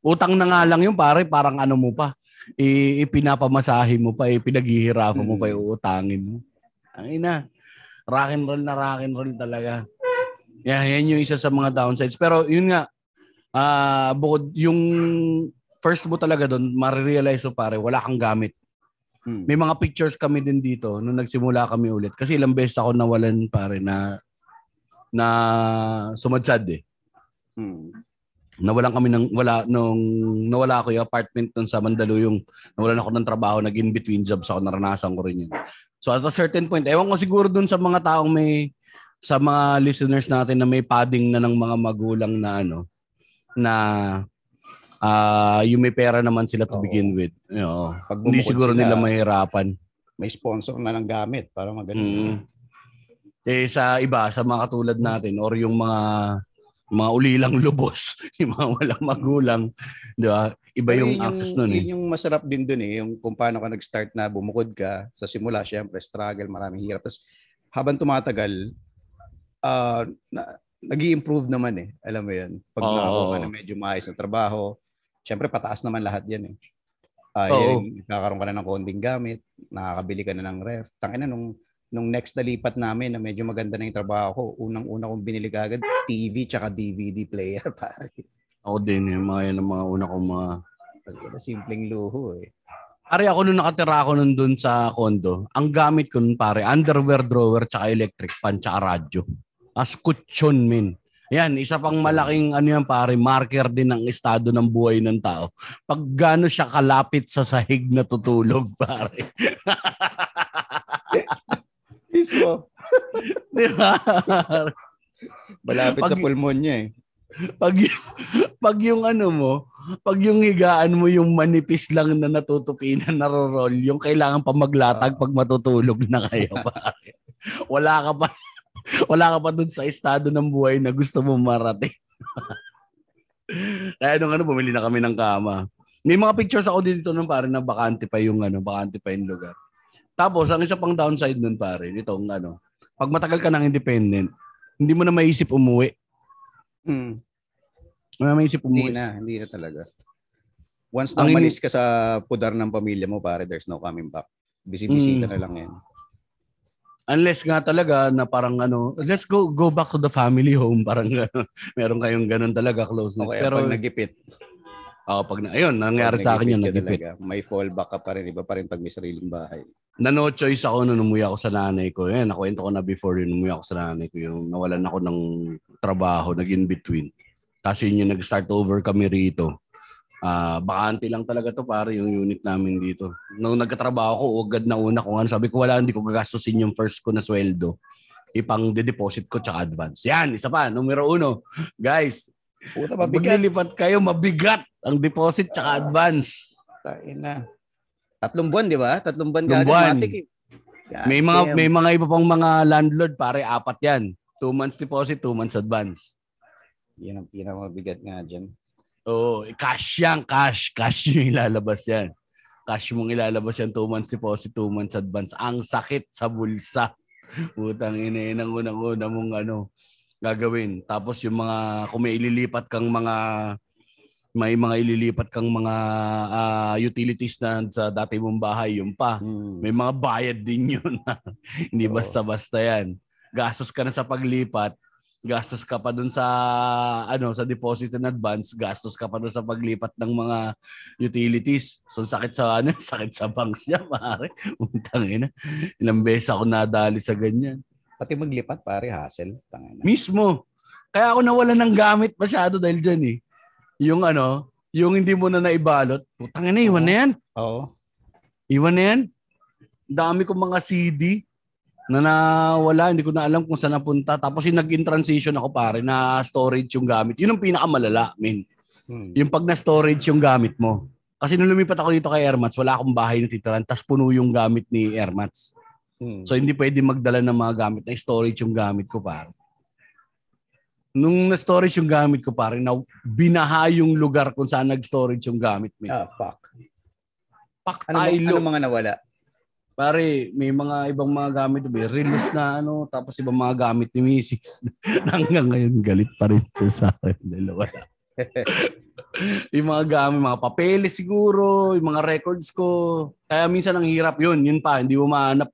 Utang na nga lang yun, pare, parang ano mo pa. I, ipinapamasahe mo pa, ipinaghihirapan mo pa Mm. yung utangin mo. Tangin na. Rock and roll na rock and roll talaga. Yan, yan yung isa sa mga downsides. Pero yun nga, ah bukod yung first mo talaga doon, marirealize mo pare, wala kang gamit. Mm. May mga pictures kami din dito nung nagsimula kami ulit. Kasi ilang beses ako nawalan pare na na sumadsad eh. Mm. Nawalan kami ng wala nung nawala ako yung apartment doon sa Mandaluyong. Nawalan ako ng trabaho, nag in between jobs ako, naranasan ko rin yun. So at a certain point, ewan ko siguro dun sa mga taong may sa mga listeners natin na may padding na ng mga magulang na ano na ah yung may pera naman sila to Oo. begin with. You know, Pag hindi bumukod siguro sila, nila mahirapan. may sponsor na ng gamit para maganda. Mm. Eh sa iba, sa mga katulad natin or yung mga mga ulilang lubos, yung mga walang magulang, 'di ba? Iba yung yun access nun eh. Yun yung masarap din dun eh, yung kung paano ka nag-start na bumukod ka sa simula, syempre struggle, maraming hirap. Tapos habang tumatagal, ah na, nag improve naman eh. Alam mo yun. Pag Oo, nakakuha ka na medyo maayos na trabaho, syempre pataas naman lahat yan eh. Ah, Oo. yan, kakaroon ka na ng konting gamit, nakakabili ka na ng ref. Tangina nung nung next na lipat namin na medyo maganda na yung trabaho ko, unang-una kong binili kagad TV tsaka DVD player pare. Ako din, yung mga yan ang mga una kong mga Simpleng luho eh. Pare ako nung nakatira ako nun dun sa condo, ang gamit ko nun pare, underwear drawer tsaka electric fan tsaka radyo. As kutsyon min. Yan, isa pang malaking ano yan pare, marker din ng estado ng buhay ng tao. Pag gano siya kalapit sa sahig na tutulog pare. Mismo. Di ba? Malapit Pag- sa pulmon niya eh. pag, pag yung ano mo, pag yung higaan mo yung manipis lang na natutupi na naroroll, yung kailangan pa maglatag pag matutulog na kayo. pare. Wala ka pa wala ka pa dun sa estado ng buhay na gusto mo marating. Kaya nung ano, bumili na kami ng kama. May mga pictures ako dito nung pare na bakante pa yung ano, bakante pa yung lugar. Tapos, ang isa pang downside nun pare, nitong ano, pag matagal ka ng independent, hindi mo na maisip umuwi. Hmm. Wala na Hindi umuwi. na, hindi na talaga. Once na umalis ka sa pudar ng pamilya mo, pare, there's no coming back. Bisi-bisita Mm. na lang yan. Unless nga talaga na parang ano, let's go go back to the family home. Parang gano'n. Meron kayong ganun talaga close na. Okay, Pero, pag nagipit, oh, pag na, ayun, nangyari pag sa akin yun, ka nagipit. talaga, may fallback ka pa rin, iba pa rin pag may sariling bahay. Na no choice ako nung umuwi ako sa nanay ko. Yan, nakwento ko na before yun, umuwi ako sa nanay ko. Yung nawalan ako ng trabaho, nag-in between. Kasi yun yung nag-start over kami rito. Ah, bakante lang talaga to pare yung unit namin dito. Nung nagkatrabaho ko, agad na una ko ano, sabi ko wala hindi ko gagastusin yung first ko na sweldo. Ipang de-deposit ko tsaka advance. Yan, isa pa, numero uno. Guys, Puta, mabigat. maglilipat kayo, mabigat ang deposit tsaka Ah. advance. Tain na. Tatlong buwan, di ba? Tatlong buwan kagad, buwan. matik eh. God May mga damn. may mga iba pang mga landlord pare apat 'yan. Two months deposit, two months advance. Yan ang pinamabigat nga dyan. Oo, cash yan, cash. Cash yung ilalabas yan. Cash mong ilalabas yan, two months deposit, two months advance. Ang sakit sa bulsa. Utang ina ang unang-una mong ano, gagawin. Tapos yung mga, kung may ililipat kang mga, may mga ililipat kang mga ah, utilities na sa dati mong bahay, yung pa. Hmm. May mga bayad din yun. Hindi basta-basta yan. Gastos ka na sa paglipat, gastos ka pa dun sa ano sa deposit and advance, gastos ka pa dun sa paglipat ng mga utilities. So sakit sa ano, sakit sa banks niya, pare. Utang ina. Ilang beses ako nadali sa ganyan. Pati maglipat, pare, hassle. Tangina. Mismo. Kaya ako nawala ng gamit masyado dahil dyan eh. Yung ano, yung hindi mo na naibalot, putang ina, iwan na yan. Oo. Iwan na yan. Dami kong mga CD na nawala, hindi ko na alam kung saan napunta. Tapos yung nag-in transition ako pare na storage yung gamit. Yun ang pinakamalala, min. Hmm. Yung pag na-storage yung gamit mo. Kasi nung lumipat ako dito kay Airmats, wala akong bahay na titiran, tapos puno yung gamit ni Airmats. Hmm. So hindi pwede magdala ng mga gamit na storage yung gamit ko pare. Nung na-storage yung gamit ko pare, na binaha yung lugar kung saan nag-storage yung gamit mo. Ah, fuck. Pak Ano, tayo. ano mga nawala? Pare, may mga ibang mga gamit, may relos na ano, tapos ibang mga gamit ni Mrs. Hanggang ngayon, galit pa rin siya sa akin. Dahil wala. yung mga gamit, mga papeles siguro, yung mga records ko. Kaya minsan ang hirap yun. Yun pa, hindi mo mahanap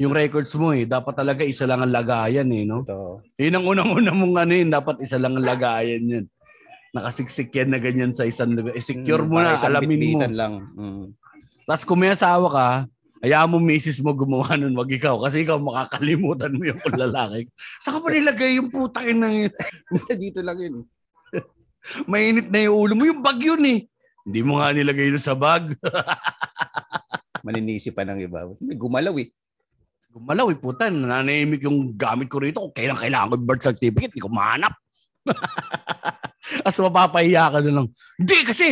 yung records mo eh. Dapat talaga isa lang ang lagayan eh, no? Ito. Yun ang unang-unang mong ano yun, dapat isa lang ang lagayan yun. Nakasiksik yan na ganyan sa isang lugar. Eh, secure mo Para na, alamin mo. lang. Hmm. Tapos kung may asawa ka, hayaan mo misis mo gumawa nun, wag ikaw. Kasi ikaw makakalimutan mo yung lalaki. Saan ka pa nilagay yung putang ng Dito lang yun. mainit na yung ulo mo? Yung bag yun eh. Hindi mo nga nilagay doon sa bag. Maninisi pa ng iba. May gumalaw eh. Gumalaw eh, puta. Nananahimik yung gamit ko rito. Kung kailan kailangan ko yung birth certificate, hindi ko mahanap. As mapapahiya ka na lang. Hindi kasi!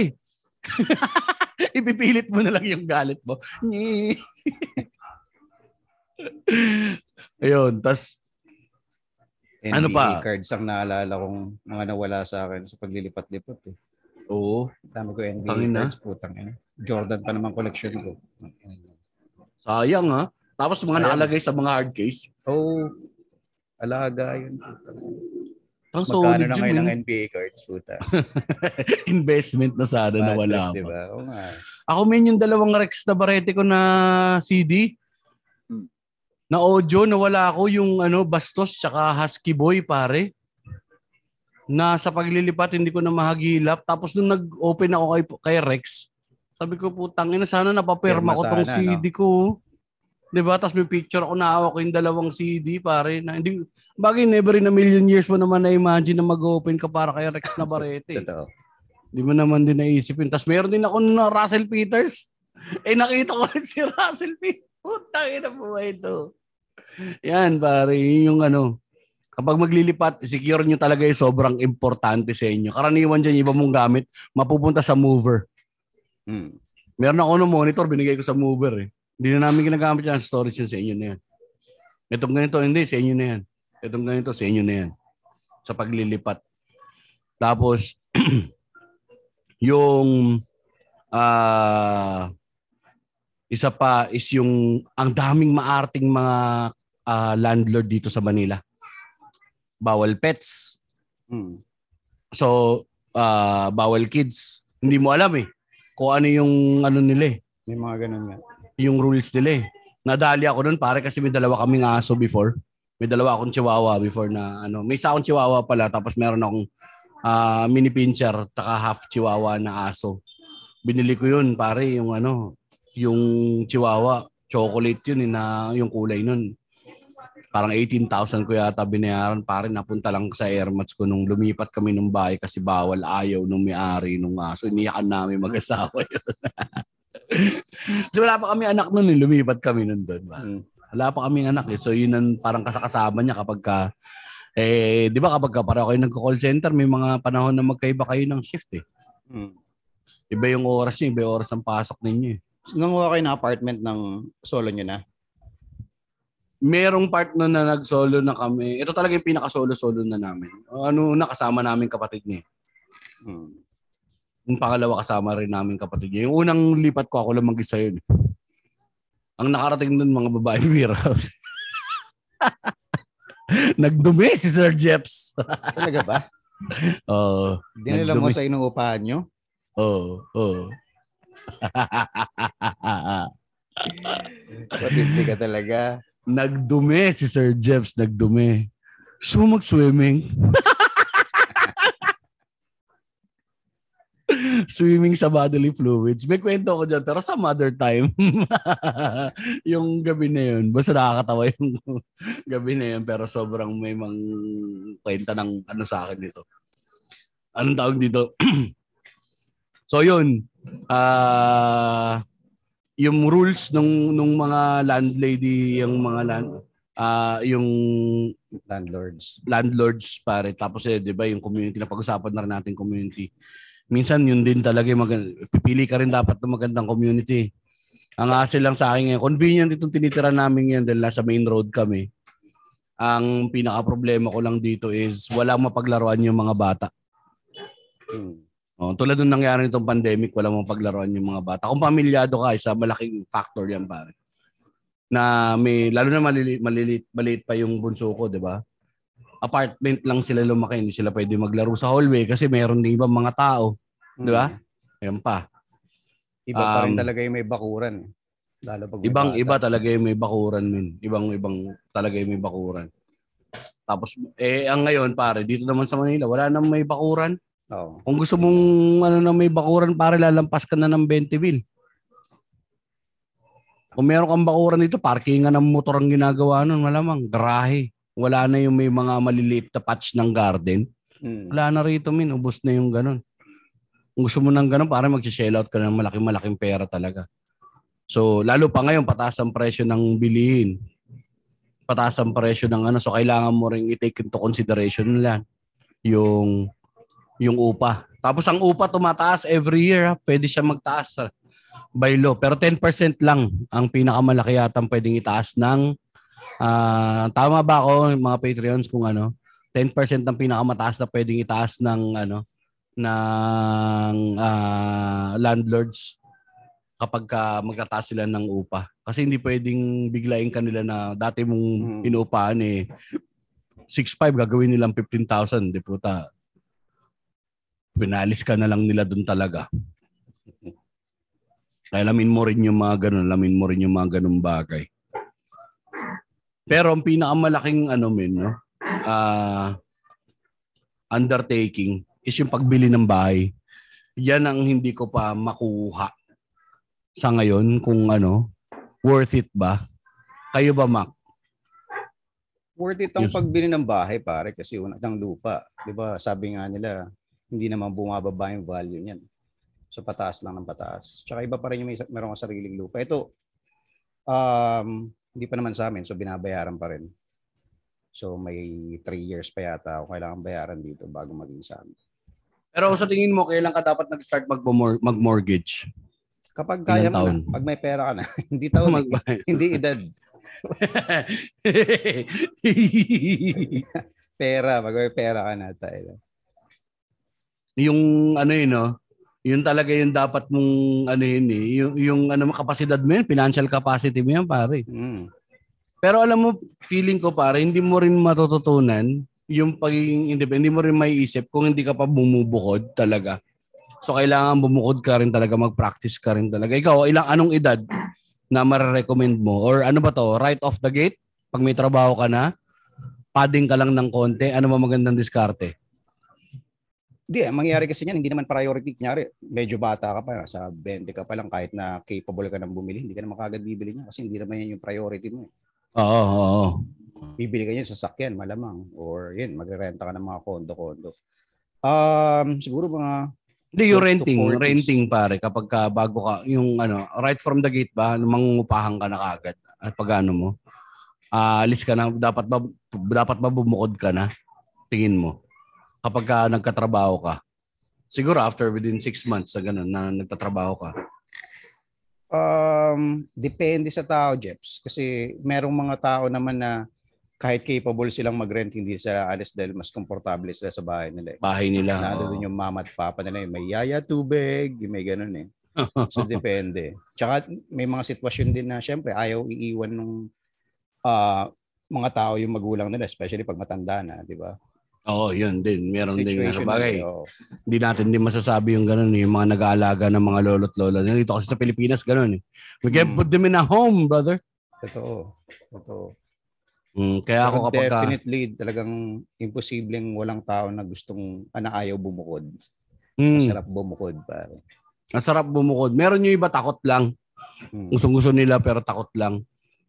Ipipilit mo na lang yung galit mo. Ayun, tas NBA Ano pa? cards ang naalala kong mga nawala sa akin sa paglilipat-lipat eh. oo, Dami ko NBA Tangin cards, putang ina. Jordan pa naman collection ko. sayang ha. Tapos mga Sayang. nakalagay sa mga hard case. Oh, alaga yun. Ang Magkano solid na eh. ng NBA cards, puta. Investment na sana na wala mo. Diba? Oo nga. Ako men yung dalawang Rex na barete ko na CD. Hmm. Na audio, nawala ko yung ano, Bastos tsaka Husky Boy, pare. Na sa paglilipat, hindi ko na mahagilap. Tapos nung nag-open ako kay, kay Rex, sabi ko, putang ina, sana napapirma Pirma ko tong sana, CD ko. 'Di ba? Tapos may picture ako na ko yung dalawang CD, pare. Na hindi, bagay, never in a million years mo naman na-imagine na mag-open ka para kay Rex na barete. Totoo. Di mo naman din naisip yun. Tapos meron din ako na Russell Peters. Eh nakita ko rin si Russell Peters. Putang ina po ba ito? Yan pare, yun yung ano. Kapag maglilipat, secure nyo talaga yung sobrang importante sa inyo. Karaniwan dyan, iba mong gamit, mapupunta sa mover. Hmm. Meron ako ng monitor, binigay ko sa mover eh. Hindi na namin ginagamit yan, storage yun sa inyo na yan. Itong ganito, hindi, sa inyo na yan. Itong ganito, sa inyo na yan. Sa paglilipat. Tapos, yung ah isa pa is yung ang daming maarting mga ah, landlord dito sa Manila. Bawal pets. Hmm. So, ah, bawal kids. Hindi mo alam eh kung ano yung ano nila eh May mga ganun nga. Yung rules nila eh. Nadali ako doon pare kasi may dalawa kaming aso before. May dalawa akong chihuahua before na ano. May isa akong chihuahua pala tapos meron akong ah, mini pincher taka half chihuahua na aso. Binili ko yun pare yung ano, yung chihuahua. Chocolate yun eh, na yung kulay nun. Parang 18,000 ko yata binayaran pare napunta lang sa airmats ko nung lumipat kami ng bahay kasi bawal ayaw nung may-ari nung aso. Iniyakan namin mag-asawa yun. so wala pa kami anak nun, eh. lumipat kami nun doon. ba? Hmm. Wala pa kaming anak eh. So yun ang parang kasakasama niya kapag ka, eh, di ba kapag ka pareho kayo nagko-call center, may mga panahon na magkaiba kayo ng shift eh. Hmm. Iba yung oras niyo, iba yung oras ng pasok ninyo eh. Nanguha kayo ng apartment ng solo nyo na. Merong part nun na nag-solo na kami. Ito talaga yung pinaka-solo-solo na namin. Ano na kasama namin kapatid niya. eh. Hmm. Yung pangalawa kasama rin namin kapatid niya. Yung unang lipat ko, ako lang mag-isa yun. Ang nakarating dun, mga babae warehouse. Nagdumi si Sir Jeps. Talaga ba? Oo. Dinala mo sa inuupahan nyo? Oo. Oo. Patindi ka talaga. Nagdumi si Sir Jeps. Nagdumi. Gusto mo mag-swimming? Swimming sa bodily fluids. May kwento ko dyan, pero some other time. yung gabi na yun. Basta nakakatawa yung gabi na yun, pero sobrang may mang kwenta ng ano sa akin dito. Anong tawag dito? so yun, ah yung rules nung nung mga landlady, yung mga land ah yung Landlords. landlords pare tapos eh 'di ba yung community na pag-usapan na rin natin community minsan yun din talaga maganda pipili ka rin dapat ng magandang community ang hassle lang sa akin ngayon convenient itong tinitira namin yan dahil nasa main road kami ang pinaka problema ko lang dito is walang mapaglaruan yung mga bata Hmm. Oh, tulad nung nangyari nitong pandemic, walang mapaglaruan yung mga bata. Kung pamilyado ka, isa malaking factor yan pare. Na may lalo na maliliit maliliit, maliit pa yung bunso ko, 'di ba? Apartment lang sila lumaki, hindi sila pwede maglaro sa hallway kasi meron din ibang mga tao, 'di ba? Ayan pa. Iba pa rin Um, talaga yung may bakuran. Lalo pag Ibang bata. iba talaga yung may bakuran min. Ibang ibang talaga yung may bakuran. Tapos eh ang ngayon pare, dito naman sa Manila, wala nang may bakuran. Oo. Kung gusto mong ano na may bakuran, pare lalampas ka na ng 20 mil. Kung meron kang bakuran dito, parkingan ng motor ang ginagawa nun, malamang, garahe. Wala na yung may mga maliliit na patch ng garden. Hmm. Wala na rito, min. Ubus na yung ganun. Kung gusto mo ng ganun, para mag-shell out ka ng malaking-malaking pera talaga. So, lalo pa ngayon, pataas ang presyo ng bilihin. pataas ang presyo ng ano. So, kailangan mo rin i-take into consideration nila yung yung upa. Tapos ang upa tumataas every year. Ha? Pwede siya magtaas by law. Pero 10% lang ang pinakamalaki yata pwedeng itaas ng ah, tama ba ako mga Patreons kung ano 10% ang pinakamataas na pwedeng itaas ng ano ng ah, landlords kapag ka magtataas sila ng upa. Kasi hindi pwedeng biglain kanila na dati mong Mm. inuupahan eh 6.5 gagawin nilang 15,000, di puta. Pinalis ka na lang nila doon talaga. Kaya lamin mo rin yung mga ganun, lamin mo rin yung mga ganung bagay. Pero ang pinakamalaking ano men, no? ah undertaking is yung pagbili ng bahay. Yan ang hindi ko pa makuha sa ngayon kung ano, worth it ba? Kayo ba, Mac? Worth it ang Yes. pagbili ng bahay, pare, kasi una ng lupa. Di ba, sabi nga nila, hindi naman bumababa yung value niyan. So, pataas lang ng pataas. Tsaka iba pa rin yung may, meron kang sariling lupa. Ito, um, hindi pa naman sa amin, so binabayaran pa rin. So, may 3 years pa yata ako kailangan bayaran dito bago maging sa amin. Pero sa tingin mo, kailan ka dapat nag-start mag- mag-mortgage? Kapag kaya Ilang mo taon? na, pag may pera ka na, hindi taon. Mag- hindi edad. Pera, pag may pera ka na tayo. yung ano yun, no? Yun talaga yung dapat mong ano yun eh. Yung, yung ano mo, kapasidad mo yun, financial capacity mo yan, pare. Mm. Pero alam mo, feeling ko pare, hindi mo rin matututunan yung pagiging independent. Hindi mo rin maiisip kung hindi ka pa bumubukod talaga. So kailangan bumukod ka rin talaga, mag-practice ka rin talaga. Ikaw, ilang anong edad na marerecommend mo? Or ano ba to, right off the gate? Pag may trabaho ka na, padding ka lang ng konti, ano ba magandang diskarte? Hindi, ang mangyayari kasi niyan, hindi naman priority. Kunyari, medyo bata ka pa, sa 20 ka pa lang, kahit na capable ka ng bumili, hindi ka naman kagad bibili niya kasi hindi naman yan yung priority mo. eh. Oo, oo, oo. Bibili ka niya sa sakyan, malamang. Or yun, magrerenta ka ng mga kondo-kondo. Um, siguro mga Hindi, yung renting, 40s. renting pare, kapag ka bago ka, yung ano, right from the gate ba, mangungupahan ka na kagad. At pag ano mo, ah, alis ka na, dapat ba, dapat ba bumukod ka na? Tingin mo. Kapag ka nagkatrabaho ka. Siguro after within six months sa ganun na nagtatrabaho ka. Um, depende sa tao, Jeps. Kasi merong mga tao naman na kahit capable silang mag-rent, hindi sila alis dahil mas komportable sila sa bahay nila. eh. Bahay nila. Oo. dun yung mama at papa nila, yung may yaya tubig, yung may ganun eh. So depende. Tsaka may mga sitwasyon din na syempre ayaw iiwan ng mga tao yung magulang nila, especially pag matanda na, di ba? Oo, yun din. Meron din nga. Situation Bagay, oo. hindi natin din masasabi yung ganun, yung mga nag-aalaga ng mga lolo't lola. Dito kasi sa Pilipinas, ganun eh. We can Mm. put them in a home, brother. Totoo. Totoo. Mm, kaya ako kapag ka, definitely talagang imposibleng walang tao na gustong ah, na ayaw bumukod. Mm, Masarap bumukod pare. ang sarap bumukod. Meron yung iba takot lang. Mm. Gustong gusto nila pero takot lang.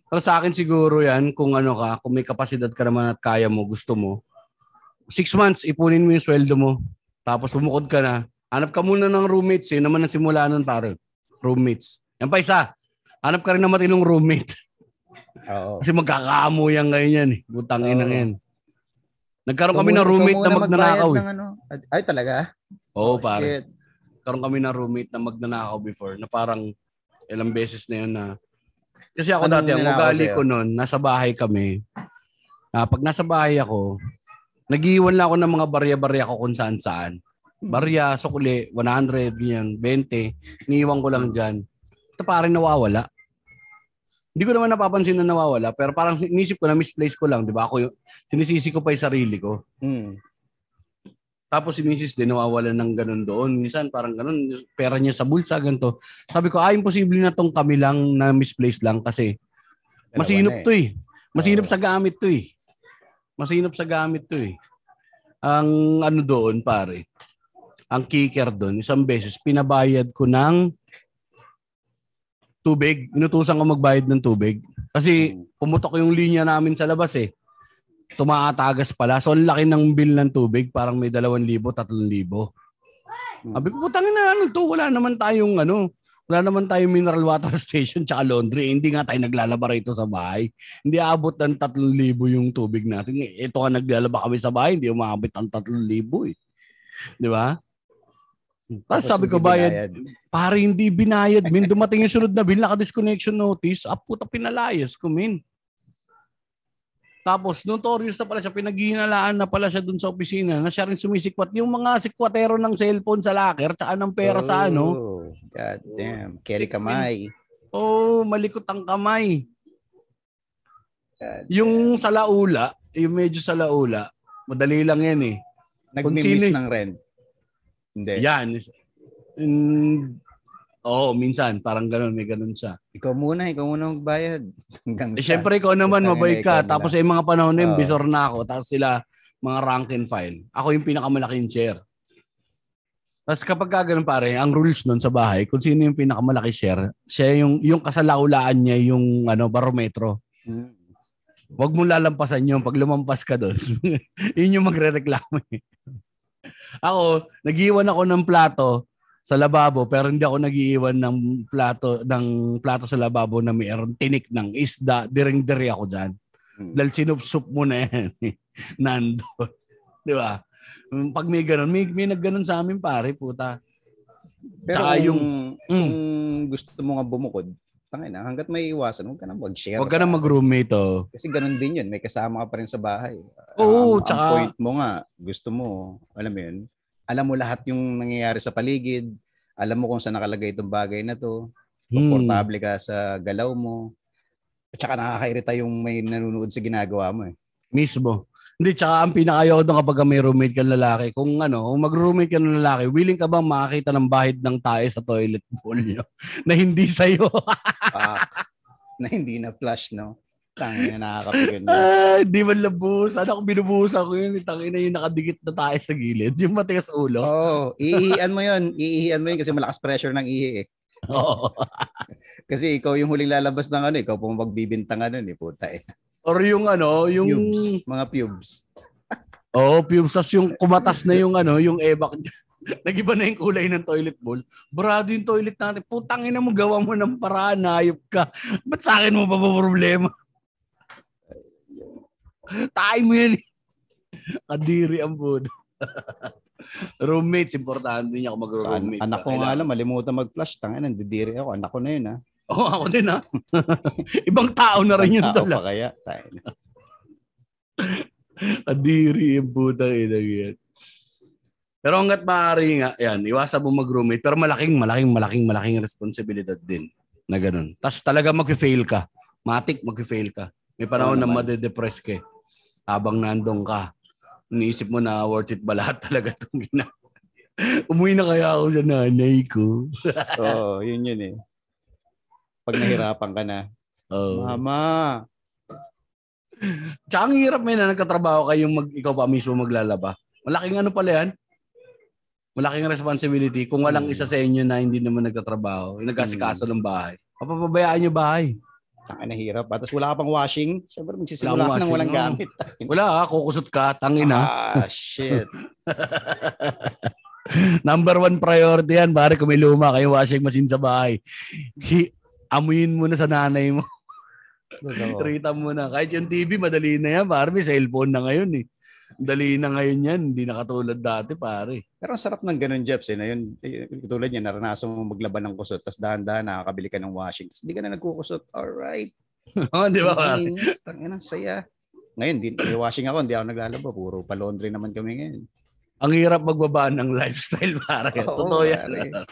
Pero sa akin siguro yan, kung ano ka, kung may kapasidad ka naman at kaya mo, gusto mo, six months, ipunin mo yung sweldo mo. Tapos bumukod ka na. Hanap ka muna ng roommates. Yun naman ang simula nun, pare. Roommates. Yan pa isa. Hanap ka rin ng matinong roommate. Oo. Kasi magkakaamo yan ngayon yan. eh. Butang ina yan. Nagkaroon kami ng roommate na magnanakaw. Eh. ano. Ay talaga? Oo, Oh, pare. shit. Nagkaroon kami ng roommate na magnanakaw before na parang ilang beses na yun na kasi ako Anong dati, ang ugali ko noon, nasa bahay kami. Ah, pag nasa bahay ako, nag-iwan lang ako ng mga barya-barya ko kung saan saan. Barya, sukli, 100, ganyan, 20. Iniiwan ko lang dyan. Ito parang nawawala. Hindi ko naman napapansin na nawawala, pero parang inisip ko na misplace ko lang, di ba? Ako yung, sinisisi ko pa yung sarili ko. Mm. Tapos si Mrs. din nawawalan ng ganun doon. Minsan parang ganun, pera niya sa bulsa, ganito. Sabi ko, ah, imposible na tong kami lang na misplaced lang kasi masinop na eh. to eh. Masinop sa gamit to eh. Masinop sa gamit to eh. Ang ano doon, pare, ang kicker doon, isang beses, pinabayad ko ng tubig. Inutusan ko magbayad ng tubig. Kasi pumutok yung linya namin sa labas eh. Tumaatagas pala. So, ang laki ng bill ng tubig. Parang may 2,000, 3,000. Mm. Sabi ko, putangin na ano to, wala naman tayong ano, Wala naman tayo mineral water station tsaka laundry. Eh, hindi nga tayo naglalaba rito sa bahay. Hindi aabot ng 3,000 yung tubig natin. Eh, Ito nga naglalaba kami sa bahay, hindi umabot ng 3,000 eh. Di ba? Tapos sabi ko, bayad, pare hindi binayad, min. Dumating yung sunod na bill, naka-disconnection notice. Ah, puta, pinalayas ko, min. Tapos, notorious na pala siya, pinaghihinalaan na pala siya dun sa opisina na siya rin sumisikwat. Yung mga sikwatero ng cellphone sa locker, tsaka ng pera sa ano, Oh, God damn. Kerry Kamay. oh, malikot ang kamay. God. Yung sa laula, yung medyo sa laula, madali lang yan eh. Nagmi-miss sino- ng rent. Hindi. Yan. Mm, Oo, minsan, parang ganun, may ganun siya. Ikaw muna, ikaw muna magbayad. Hanggang Eh, sa... syempre, ikaw naman, mabait ka. na Tapos sa mga panahon na yun, Oo. bisor na ako. Tapos sila, mga rank and file. Ako yung pinakamalaking share. Tapos kapag ka ganun pare, ang rules nun sa bahay, kung sino yung pinakamalaki share, siya yung, yung kasalaulaan niya yung ano, barometro. Hmm. Huwag mo lalampasan yun. Pag lumampas ka doon, yun yung magre-reklamo. eh. ako, nag-iwan ako ng plato sa lababo pero hindi ako nag-iiwan ng plato ng plato sa lababo na mayroong tinik ng isda. Diring-diri ako dyan. Hmm. Dahil sinupsup mo na yan. eh. Nando. Di ba? Mm, Pag may ganun, may, may nagganon sa amin pare, puta. Pero Tsaka kung, yung- kung Mm. gusto mo nga bumukod, tangin na, hanggat may iwasan, huwag ka na mag-share. Huwag ka na mag-roommate, oh. Kasi ganun din yun, may kasama ka pa rin sa bahay. Oo, ang, tsaka- ang point mo nga, gusto mo, alam mo yun, alam mo lahat yung nangyayari sa paligid, alam mo kung saan nakalagay itong bagay na to, Hmm. komportable ka sa galaw mo, at saka nakakairita yung may nanonood sa ginagawa mo eh. Mismo. Hindi, tsaka ang pinakayaw doon kapag may roommate ka lalaki, kung ano, kung mag-roommate ka ng lalaki, willing ka bang makakita ng bahid ng tayo sa toilet bowl nyo na hindi sa'yo? Fuck. na hindi na flush, no? Tangin na nakakapigan yun. Ay, di man labusan. Ako binubusan ko yun. Tangin na yung nakadikit na tayo sa gilid. Yung matigas ulo. Oo, oh, iihian mo yun. Iihian mo yun kasi malakas pressure ng ihi eh. Oo. Kasi ikaw yung huling lalabas ng ano, ikaw pong magbibintang ano ni puta eh. Or yung ano, yung... Pubes, mga pubes. Oo, oh, pubes. Tas yung kumatas na yung ano, yung ebak niya. Nagiba na yung kulay ng toilet bowl. Brado yung toilet natin. Putang ina mo, gawa mo ng paraan. Hayop ka. Ba't sa akin mo pa problema? Tayo mo yan. Kadiri ang budo. Roommates, importante niya ako mag-roommate. anak ko nga lang, malimutan mag-flush. Tangin, nandidiri ako. Anak ko na yun ha. Oo, ako din ha. Ibang tao na rin yun Tao tala. pa kaya. Tayo. Kadiri yung putang ina yan. Pero hanggat maaari nga, yan, iwasan mo mag-roommate. Pero malaking, malaking, malaking, malaking responsibilidad din na ganun. Tapos talaga mag-fail ka. Matik, mag-fail ka. May panahon Oo na madedepress ka eh. Habang nandong ka. Iniisip mo na worth it ba lahat talaga itong gina. Umuwi na kaya ako sa nanay ko. Oo, yun yun eh. Pag nahirapan ka na. Oh. Mama. Tsaka ang hirap may na nagkatrabaho kayong mag, ikaw pa mismo maglalaba. Malaking ano pala yan? Malaking responsibility. Kung walang Hmm. isa sa inyo na hindi naman nagtatrabaho, yung nag-asikaso ng bahay, papapabayaan nyo bahay. Tangin na hirap. ah. Tapos wala ka pang washing. Siyempre Wala magsisimula akong ka nang washing, walang oo. gamit. Wala ha, kukusot ka, tangin ha. Ah, shit. Number one priority yan, pare kung may luma kayo washing machine sa bahay. Hi, amuyin mo na sa nanay mo. Trita mo na. Kahit yung TV, madali na yan. Pare, may cellphone na ngayon eh. Dali na ngayon yan. Hindi na katulad dati, pare. Pero ang sarap ng ganun, Jeps. Eh, na yun, eh, tulad yan, naranasan mo maglaban ng kusot, tapos dahan-dahan nakakabili ka ng washing, tapos di ka na nagkukusot. Alright. Oh, di ba, pare? Ang saya. Ngayon, di, washing ako, hindi ako naglalaba. Puro pa-laundry naman kami ngayon. Ang hirap magbaba ng lifestyle, pare. Oo, Totoo yan. pare.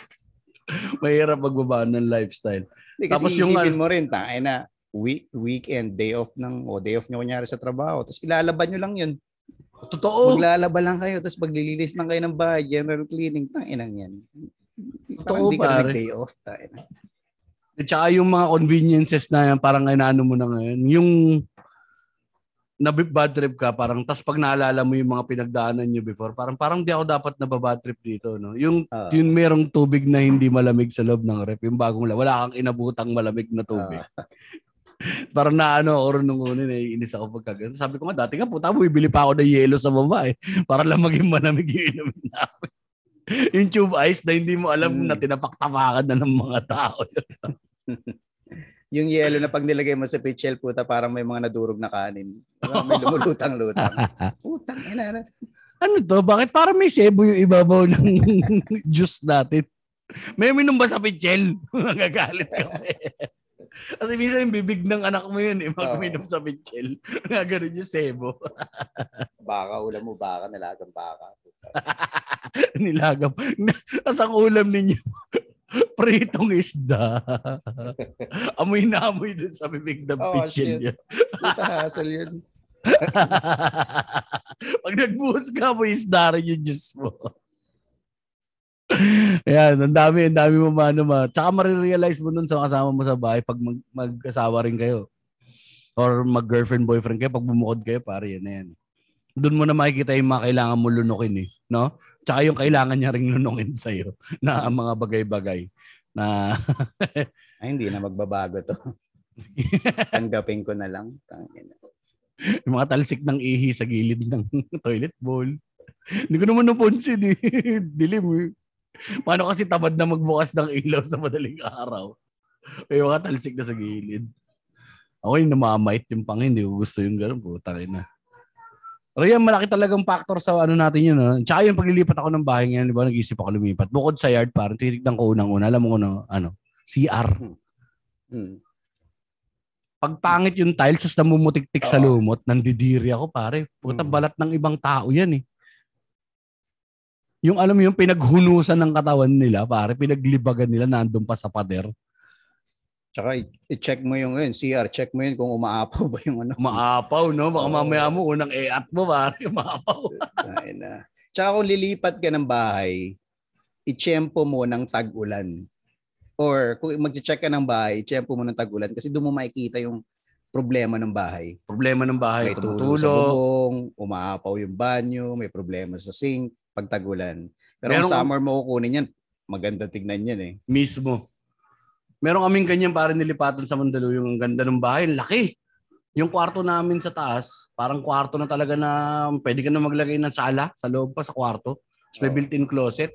Mahirap magbaba ng lifestyle. Hindi, kasi Tapos yung isipin mo rin, tangin na, week, weekend, day off ng, o day off nyo kunyari sa trabaho, tapos ilalaban nyo lang yun. Totoo. Maglalaba lang kayo, tapos paglilinis lang kayo ng bahay, general cleaning, tangin yan. Totoo, Parang hindi ka nag-day off, tangin na. At saka yung mga conveniences na yan, parang inaano mo na ngayon. Yung na bad trip ka, parang tas pag naalala mo yung mga pinagdaanan nyo before, parang parang di ako dapat na bad trip dito. No? Yung, Ah. yung merong tubig na hindi malamig sa loob ng rep, yung bagong la, wala kang inabutang malamig na tubig. Ah. parang naano ako rin nung una, naiinis ako pagka ganun. Sabi ko nga, dati nga puta, bibili pa ako ng yelo sa baba eh, para lang maging malamig yung inumin namin. yung tube ice na hindi mo alam Mm. na tinapak-tapakan na ng mga tao. Yung yellow na pag nilagay mo sa pitchel, puta, parang may mga nadurog na kanin. May lumulutang-lutang. Putang ina. ano to? Bakit parang may sebo yung ibabaw ng juice natin? May uminom ba sa pichel? Nagagalit kami. Kasi minsan yung bibig ng anak mo yun, eh, mag Oo. uminom sa pichel. Gaganon yung sebo. Baka, ulam mo baka, nalagang baka. Nilagam. Tapos ang ulam ninyo, pritong isda. amoy na amoy dun sa bibig ng Oh, shit. niya. Puta, hassle yun. Pag nagbuhos ka mo, isda rin yung juice mo. Ayan, ang dami, ang dami mo mano ma. Tsaka marirealize mo nun sa kasama mo sa bahay pag mag, mag-asawa rin kayo. Or mag-girlfriend, boyfriend kayo, pag bumukod kayo, pare, yan na yan. Doon mo na makikita yung mga kailangan mo lunukin eh. No? Tsaka yung kailangan niya ring lunukin sa'yo na mga bagay-bagay. Na Ay, hindi na magbabago to. Tanggapin ko na lang. Yung mga talsik ng ihi sa gilid ng toilet bowl. Hindi ko naman napansin eh. Dilim eh. Paano kasi tamad na magbukas ng ilaw sa madaling araw? May mga talsik na sa gilid. Ako yung namamait yung pang hindi ko gusto yung gano'n. Putang ina. Pero yan, malaki talagang factor sa ano natin yun. No? Tsaka yung paglilipat ako ng bahay ngayon, di ba, nag-isip ako lumipat. Bukod sa yard, parang titignan ko unang-una. Alam mo ko no, ano, CR. Hmm. Pag pangit yung tiles, tapos namumutik-tik sa lumot, nandidiri ako, pare. Puta, Mm. balat ng ibang tao yan eh. Yung alam mo yung pinaghunusan ng katawan nila, pare, pinaglibagan nila nandun pa sa pader. Tsaka i-check mo yung yun, CR, check mo yun kung umaapaw ba yung ano. Maapaw, no? Baka Oo. mamaya mo, unang e-at mo, pare, maapaw. Ay na. Tsaka kung lilipat ka ng bahay, i-tiyempo mo ng tag-ulan. Or kung mag-check ka ng bahay, i-tiyempo mo ng tag-ulan kasi doon mo makikita yung problema ng bahay. Problema ng bahay, May tulo sa tumutulo. bubong, umaapaw yung banyo, may problema sa sink, pag tag-ulan. Pero Meron- kung summer mo kukunin yan, maganda tignan yan eh. Mismo. Meron kaming ganyan para nilipatan sa Mandaluyong. Ang ganda ng bahay, laki. Yung kwarto namin sa taas, parang kwarto na talaga na pwede ka na maglagay ng sala sa loob pa sa kwarto. Tapos may built-in closet.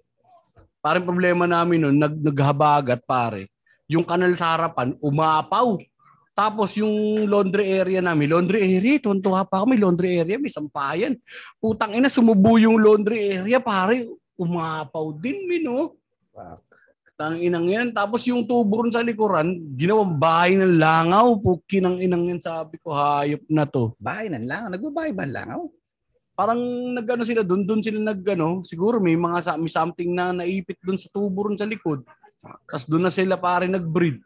Parang problema namin nun, nag, naghabagat pare. Yung kanal sa harapan, umapaw. Tapos yung laundry area namin, laundry area, tuntua pa ako, may laundry area, may sampayan. Putang ina, sumubo yung laundry area, pare. Umapaw din, mino. Fuck. Tang inang yan. Tapos yung tubo ron sa likuran, ginawang bahay ng langaw. Puki ng inang yan. Sabi ko, hayop na to. Bahay ng langaw. Nagbabahay ba ng langaw? Parang nagano sila doon, doon sila nagano, siguro may mga sa- may something na naipit doon sa tubo ron sa likod. Tapos doon na sila pare nag-breed.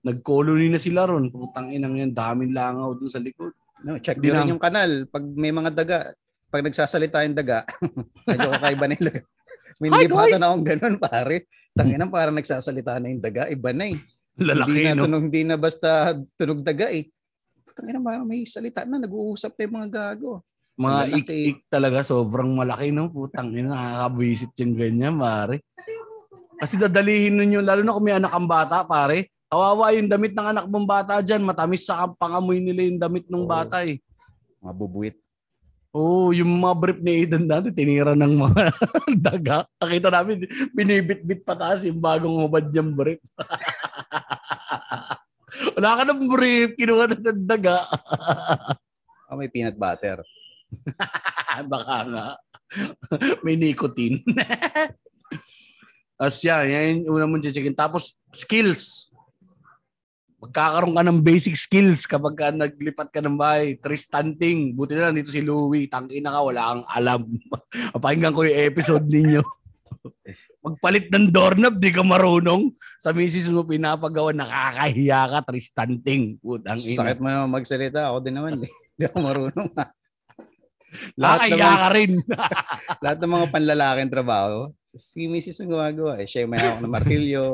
Nag-colony na sila ron. Putang inang yan, daming langaw doon sa likod. No, check Di nyo na- rin yung kanal. Pag may mga daga, pag nagsasalita yung daga, medyo kakaiba na yung May Hi, nilipatan guys! akong ganun, pare. Tangina, parang nagsasalita na yung daga. Iba na eh. Lalaki, hindi na, no? tunog, hindi na basta tunog daga eh. Tangina, parang may salita na. Nag-uusap na yung mga gago. Mga lalaki. ik-ik talaga, sobrang malaki, no? Putang ina, nakakabuisit yung ganyan, pare. Kasi dadalihin nun yun, lalo na kung may anak ang bata, pare. Kawawa yung damit ng anak mong bata dyan. Matamis sa pangamoy nila yung damit ng Oo. bata eh. Mga bubuit. Oo, oh, yung mga brief ni Aidan dati, tinira ng mga daga. Nakita namin, binibit-bit pataas yung bagong hubad niyang brief. Wala ka ng brief, kinuha na ng daga. Oh, may peanut butter. Baka nga. May nicotine. As yan, yan yung una mong checkin. Tapos, skills. Magkakaroon ka ng basic skills kapag ka naglipat ka ng bahay. Tristanting. Buti na lang dito si Louie. Tangina ka, wala kang alam. Pakinggan ko yung episode ninyo. Magpalit ng doorknob, di ka marunong. Sa misis mo pinapagawa, nakakahiya ka, Tristanting. Putang ina. Sakit mo naman magsalita. Ako din naman. eh. Hindi ako marunong. ha. Lahat Nakakahiya ka rin. lahat ng mga panlalaking trabaho, si Mrs. ang gumagawa. Eh. Siya yung may hawak ng martilyo.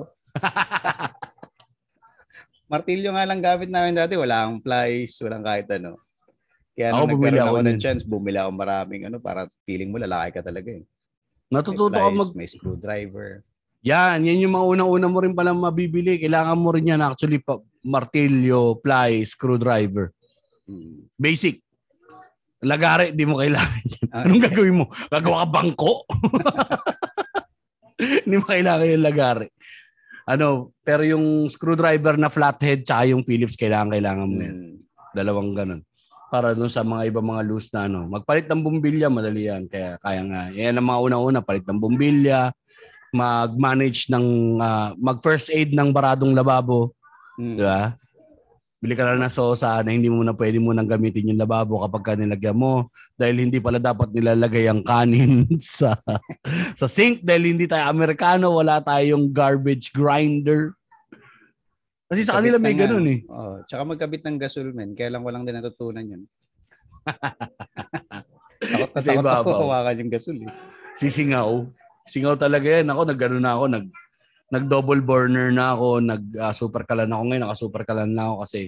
Martilyo nga lang gamit namin dati. Wala akong plies, walang kahit ano. Kaya Ako, nung bumili nagkaroon ako ako ng chance, bumili ako maraming ano, para feeling mo lalaki ka talaga eh. Natututo ka plies, mag may screwdriver. Yan, yan yung mga unang-una mo rin palang mabibili. Kailangan mo rin yan actually pa, martilyo, ply, screwdriver. Hmm. Basic. Lagari, di mo kailangan yan. Ah, Anong gagawin mo? Gagawa ka bangko? Hindi mo kailangan yung lagari. Ano, pero yung screwdriver na flathead tsaka yung Phillips kailangan kailangan mo yan. Mm. Dalawang ganun. Para dun sa mga iba mga loose na ano. Magpalit ng bumbilya, madali yan. Kaya kaya nga. Yan ang mga una-una, palit ng bumbilya, mag-manage ng, ah, mag-first aid ng baradong lababo. Mm. Di ba? Bili ka lang ng sosa na hindi mo na pwede mo nang gamitin yung lababo kapag ka nilagyan mo dahil hindi pala dapat nilalagay ang kanin sa sa sink dahil hindi tayo Amerikano, wala tayong garbage grinder. Kasi sa kanila may ganun eh. Oh, tsaka magkabit ng gasol, men. Kaya lang walang din natutunan yun. takot na takot ako hawakan yung gasol. Eh. Sisingaw. Singaw talaga yan. Ako, nagano na ako, nag, nag double burner na ako, nag ah, super kalan ako ngayon, naka super kalan na ako kasi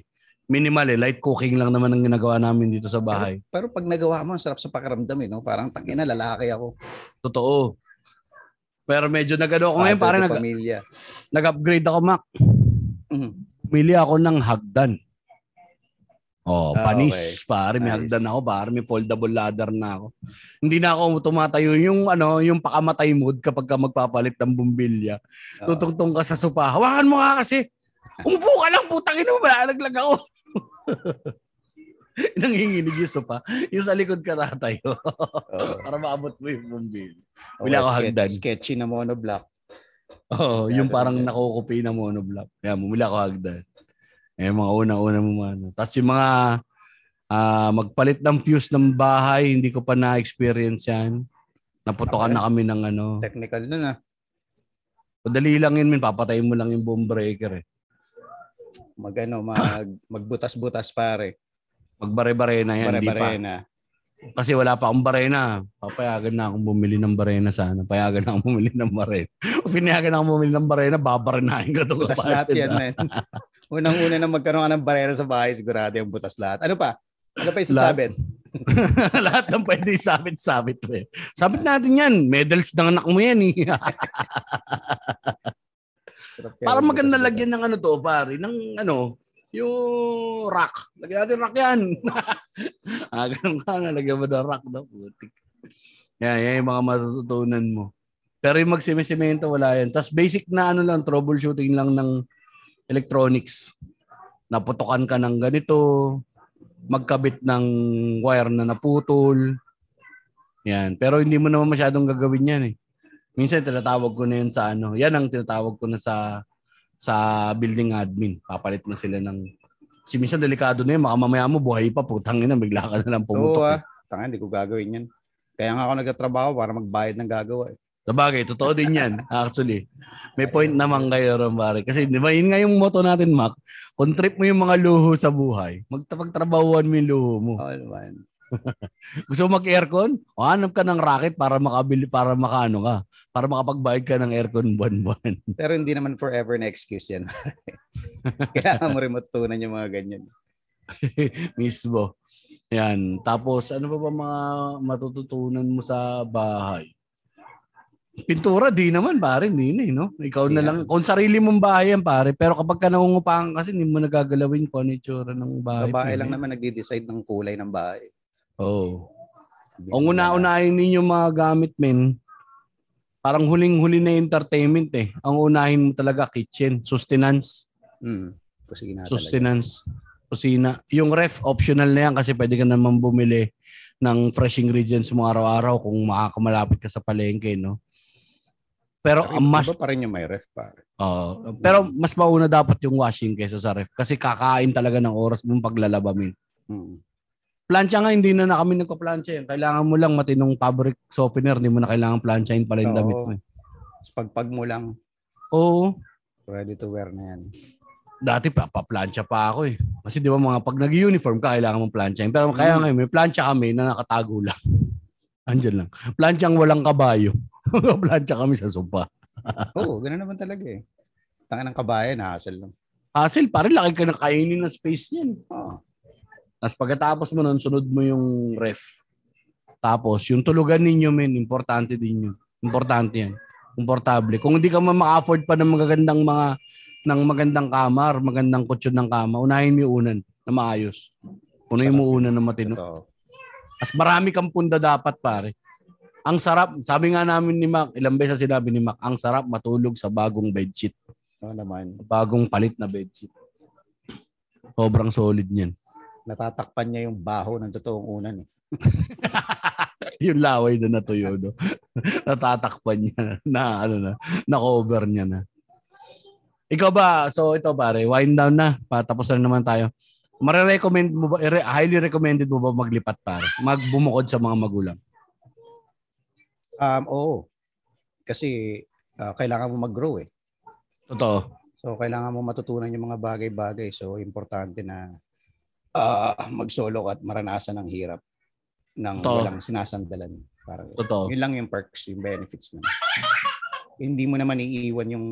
minimal eh, light cooking lang naman ang ginagawa namin dito sa bahay. Pero pag nagawa mo, ang sarap sa pakiramdam eh. No? Parang tangina, lalaki ako. Totoo. Pero medyo nagano ako ngayon, parang nag, pamilya. nag-upgrade ako, Mac. Mhm. Pumili ako ng hagdan. Oh, Ah, panis. okay. Pare, may Nice. hagdan ako. Pare, may foldable ladder na ako. Hindi na ako tumatayo yung ano, yung pakamatay mood kapag ka magpapalit ng bumbilya. Oo. Tutungtong ka sa sopa. Hawakan mo nga kasi. Umupo ka lang, putang ina mo, malalaglag ako. Nanginginig yung sopa. Yung sa likod ka tatayo. Oo. para maabot mo yung bumbilya. O, Bili ako sketch- hagdan. Sketchy na monoblock. Oo, Kaya yung parang nakukupi na monoblock. Kaya bumili ako hagdan. Eh, mga una-una mo ano. Tapos yung mga ah, magpalit ng fuse ng bahay, hindi ko pa na-experience yan. Naputokan Okay. na kami ng ano. Technical nun ah. Madali lang yun, min. Papatayin mo lang yung boom breaker eh. Mag, ano, mag, magbutas-butas pare. Magbare-bare na yan. Bare-bare na. Kasi wala pa akong barena. Papayagan na akong bumili ng barena sana. Payagan na akong bumili ng barena. Pinayagan na akong bumili ng barena, babarenahin ko itong Butas lahat yan, ah. man. Unang-una na magkaroon ka ng barera sa bahay, sigurado yung butas lahat. Ano pa? Ano pa yung Lahat. ng pwede sabit-sabit. Eh. Sabit natin yan. Medals ng anak mo yan. Eh. Para maganda lagyan ng ano to, pare. Ng ano, yung rock. Lagyan natin rock yan. ah, ganun ka na. Lagyan mo ng rock daw. Putik. Yan, yan yung mga matututunan mo. Pero yung magsimesemento, wala yan. Tapos basic na ano lang, troubleshooting lang ng electronics. Naputokan ka ng ganito, magkabit ng wire na naputol. Yan. Pero hindi mo naman masyadong gagawin yan eh. Minsan tinatawag ko na yun sa ano. Yan ang tinatawag ko na sa sa building admin. Papalit na sila ng si minsan delikado na yun. Baka mamaya mo buhay pa. Putang ina, bigla ka na lang Oo pumutok. ah. eh. Tanga, hindi ko gagawin yan. Kaya nga ako nagtatrabaho para magbayad ng gagawa. Eh. Sa bagay, totoo din yan. Actually. May point naman kayo, Rombari. Kasi di ba, yun nga yung motto natin, Mac. Kung trip mo yung mga luho sa buhay, magtapagtrabahuan mo yung luho mo. Oo naman. Gusto mo mag-aircon? O hanap ka ng racket para makabili, para makaano ka. Para makapagbayad ka ng aircon buwan-buwan. Pero hindi naman forever na excuse yan. Kailangan mo rin matutunan yung mga ganyan. Mismo. Yan. Tapos, ano pa ba mga matututunan mo sa bahay? Pintura, di naman, pare. Hindi na, eh, no? Ikaw Di na lang. Kung sarili mong bahay yan, pare. Pero kapag ka nangungupahan kasi, hindi mo nagagalawin kung ano itsura ng bahay. Babae lang naman nagde-decide ng kulay ng bahay. Oo. Hindi Ang na- una-unahin ninyo mga gamit, men, parang huling-huli na entertainment eh. Ang unahin mo talaga, kitchen, sustenance. Hmm. Kusina talaga. sustenance, kusina. Yung ref, optional na yan kasi pwede ka naman bumili ng fresh ingredients mo araw-araw kung makakamalapit ka sa palengke, no? Pero ang mas Iba pa rin yung may ref, pare. Oo. pero mas mauna dapat yung washing kaysa sa ref kasi kakain talaga ng oras mong paglalaba min. Hmm. Plancha nga hindi na na kami nagpa-plancha. eh. Kailangan mo lang matinong fabric softener, hindi mo na kailangan planchahin pala yung damit mo. eh. Pagpag mo lang, Oo. ready to wear na yan. Dati pa pa-plancha pa ako eh. Kasi di ba mga pag nag-uniform ka kailangan mong planchahin. Pero kaya Mm. ngayon may plancha kami na nakatago lang. Andyan lang. Planchang walang kabayo. Plancha kami sa sopa. Oo, ganun naman talaga eh. Tanga ng kabayan, hassle lang. Hassle, pare laki ka na kainin ng space niyan. Oo. Tapos pagkatapos mo nun, sunod mo yung ref. Tapos, yung tulugan ninyo, men, importante din yun. Importante yan. Komportable. Kung hindi ka man maka-afford pa ng magagandang mga ng magandang kamar, magandang kutsyon ng kama, unahin mo yung unan na maayos. Unahin mo unan na matino. As marami kang punda dapat, pare. Ang sarap, sabi nga namin ni Mac, ilang beses sinabi ni Mac, ang sarap matulog sa bagong bedsheet. Oo naman. Bagong palit na bedsheet. Sobrang solid niyan. Natatakpan niya yung baho ng totoong unan. Eh. yung laway na natuyo, no? Natatakpan niya na, ano na, na-cover niya na. Ikaw ba, so ito pare, wind down na. Patapos na naman tayo. Mare-recommend mo ba, highly recommended mo ba maglipat pare? Magbumukod sa mga magulang? Um, oo. Kasi uh, kailangan mo mag-grow eh. Totoo. So kailangan mo matutunan yung mga bagay-bagay. So importante na uh, mag-solo at maranasan ng hirap ng Totoo. walang sinasandalan. Para, Totoo. Yun lang yung perks, yung benefits na. Hindi mo naman iiwan yung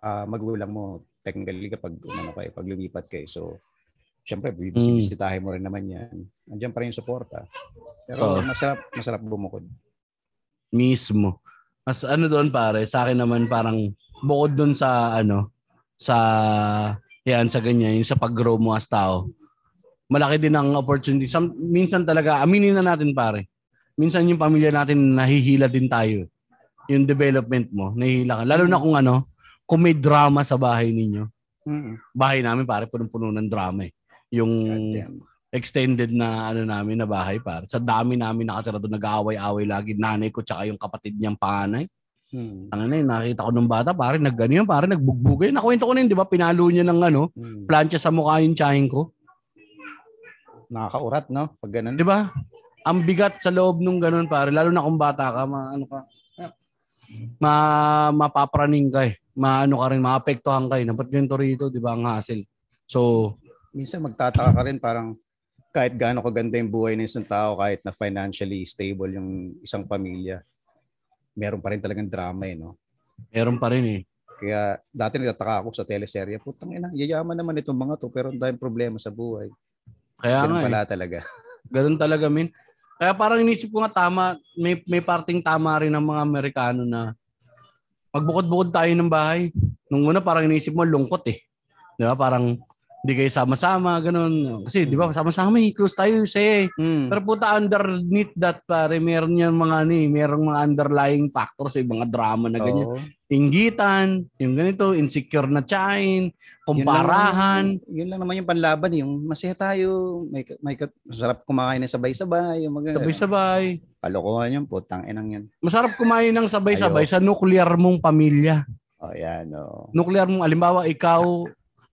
uh, magulang mo technically kapag umano kayo, pag lumipat kayo. So, syempre, bibisitahin mo rin naman yan. Andiyan pa rin yung suporta. Pero Totoo. masarap, masarap bumukod. Mismo. Mas ano doon pare, sa akin naman parang bukod doon sa ano, sa yan sa ganyan, yung sa pag-grow mo as tao. Malaki din ang opportunity. Some, minsan talaga, aminin na natin pare. Minsan yung pamilya natin nahihila din tayo. Yung development mo, nahihila ka. Lalo na kung ano, kung may drama sa bahay ninyo. Mm-hmm. Bahay namin pare, punong-puno ng drama eh. Yung extended na ano namin na bahay para sa dami namin nakatira doon nag-aaway-away lagi nanay ko tsaka yung kapatid niyang panganay Hmm. Ano na nakita ko nung bata, pare nagano yan, pare nagbugbugay. Nakwento ko na yun, di ba? Pinalo niya ng ano, hmm. plancha sa mukha yung tsahin ko. Nakakaurat, no? Pag ganun. Di ba? Ang bigat sa loob nung ganun, pare. Lalo na kung bata ka, ma, ano ka, ma, mapapraning ka eh. Maano ka rin, maapektuhan ka eh. Dapat ganito rito, di ba? Ang hassle. So, minsan magtataka ka rin parang kahit gaano kaganda yung buhay ng isang tao, kahit na financially stable yung isang pamilya, meron pa rin talagang drama eh, no? Meron pa rin eh. Kaya dati nagtataka ako sa teleserye, putang ina, yayaman naman itong mga to pero ang daming problema sa buhay. Kaya Ganun nga pala eh. talaga. Ganun talaga, min. Kaya parang inisip ko nga tama, may, may parting tama rin ng mga Amerikano na magbukod-bukod tayo ng bahay. Nung una parang inisip mo lungkot eh. Di ba? Parang hindi kayo sama-sama, ganun. Kasi, di ba, sama-sama, eh, close tayo say. Mm. Pero puta, underneath that, pare, meron yan mga, ano, eh, merong mga underlying factors, eh, mga drama na ganyan. Oo. Inggitan, yung ganito, insecure na chain, kumparahan. Yun lang, yun lang naman yung panlaban, eh. yung masaya tayo, may, may masarap kumain ng sabay-sabay, yung mga sabay-sabay. Kalokohan yun, putang inang yan. Masarap kumain ng sabay-sabay sa nuclear mong pamilya. Oh, yan, oh. Nuclear mong, alimbawa, ikaw,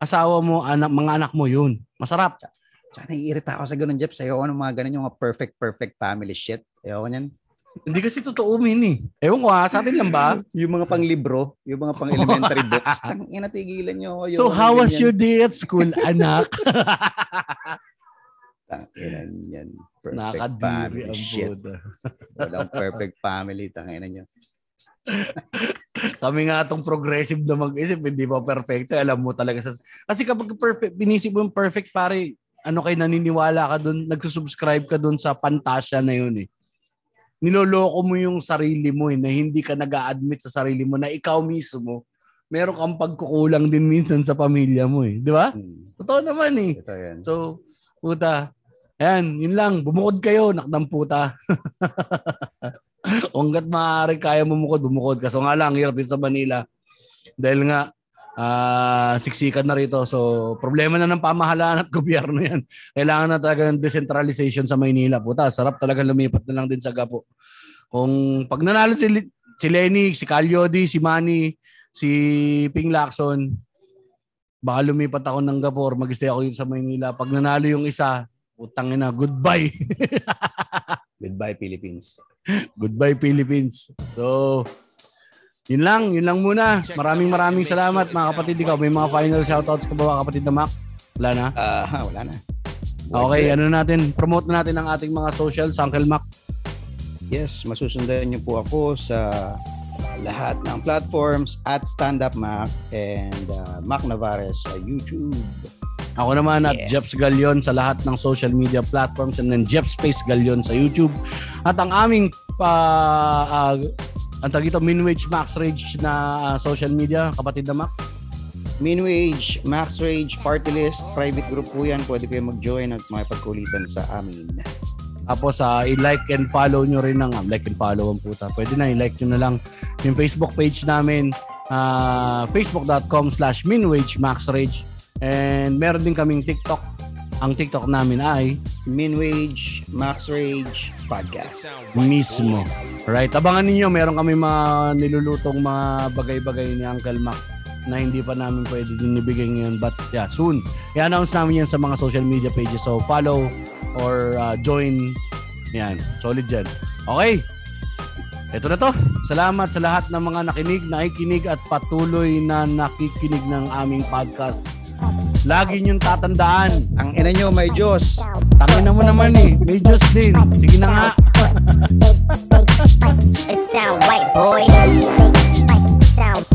asawa mo, anak, mga anak mo yun. Masarap. Tsaka naiirita ako sa ganun, Jeff. Sa'yo ng mga ganun yung mga perfect, perfect family shit. Ayoko niyan. Hindi kasi totoo, min eh. Ewan ko ha, sa atin lang ba? yung mga pang libro, yung mga pang elementary books, tang inatigilan nyo ako. So how was your day at school, anak? tang ina yan. Perfect family shit. Walang perfect family, tang ina nyo. Kami nga itong progressive na mag-isip, hindi pa perfecto. Alam mo talaga. Sa... Kasi kapag perfect, pinisip mo yung perfect, pare, ano kay naniniwala ka doon, nagsusubscribe ka doon sa pantasya na yun eh. Niloloko mo yung sarili mo eh, na hindi ka nag admit sa sarili mo na ikaw mismo, meron kang pagkukulang din minsan sa pamilya mo eh. Di ba? Hmm. Totoo naman eh. Ito yan. So, puta, Ayan, yun lang. Bumukod kayo, nakdang puta. Hanggat maaari kaya bumukod, bumukod. Kaso nga lang, hirap dito sa Manila. Dahil nga, uh, siksikan na rito. So, problema na ng pamahalaan at gobyerno yan. Kailangan na talaga ng decentralization sa Maynila. Puta, sarap talaga lumipat na lang din sa Gapo. Kung pag nanalo si, si Lenny, si Calyodi, si Manny, si Ping Lacson, baka lumipat ako ng Gapor, mag-stay ako dito sa Maynila. Pag nanalo yung isa, putang ina, goodbye. goodbye, Philippines. Goodbye Philippines. So, yun lang, yun lang muna. Maraming maraming salamat mga kapatid. Ikaw, may mga final shoutouts ka ba kapatid na Mac? Wala na? Uh, wala na. Okay, ano natin, promote na natin ang ating mga socials, Uncle Mac. Yes, masusundan niyo po ako sa lahat ng platforms at Stand Up Mac and uh, Mac Navarez sa YouTube. Ako naman at yeah. Jeps Galion sa lahat ng social media platforms and then Jeff Space Galion sa YouTube. At ang aming pa uh, ang tag ito Minwage Max Rage na uh, social media, kapatid na Mac. Minwage, Max Rage, Party List, private group po yan. Pwede kayo mag-join at makipagkulitan sa amin. Tapos ah, i-like and follow nyo rin ng ah, like and follow ang puta. Pwede na i-like nyo na lang yung Facebook page namin ah, facebook.com slash minwagemaxrage and meron din kaming TikTok. Ang TikTok namin ay Minwage, Max Rage, Podcast. mismo. Right, abangan ninyo, meron kami mga nilulutong mga bagay-bagay ni Uncle Mac na hindi pa namin pwede din ibigay ngayon but yeah, soon. I-announce namin yan sa mga social media pages so follow or uh, join yan, solid dyan. Okay, ito na to. Salamat sa lahat ng mga nakinig, nakikinig at patuloy na nakikinig ng aming podcast. Lagi niyong tatandaan. Ang ina nyo, may Diyos. Tangin na mo naman eh. May Diyos din. Sige na nga. It sound white boy. Oh. Sound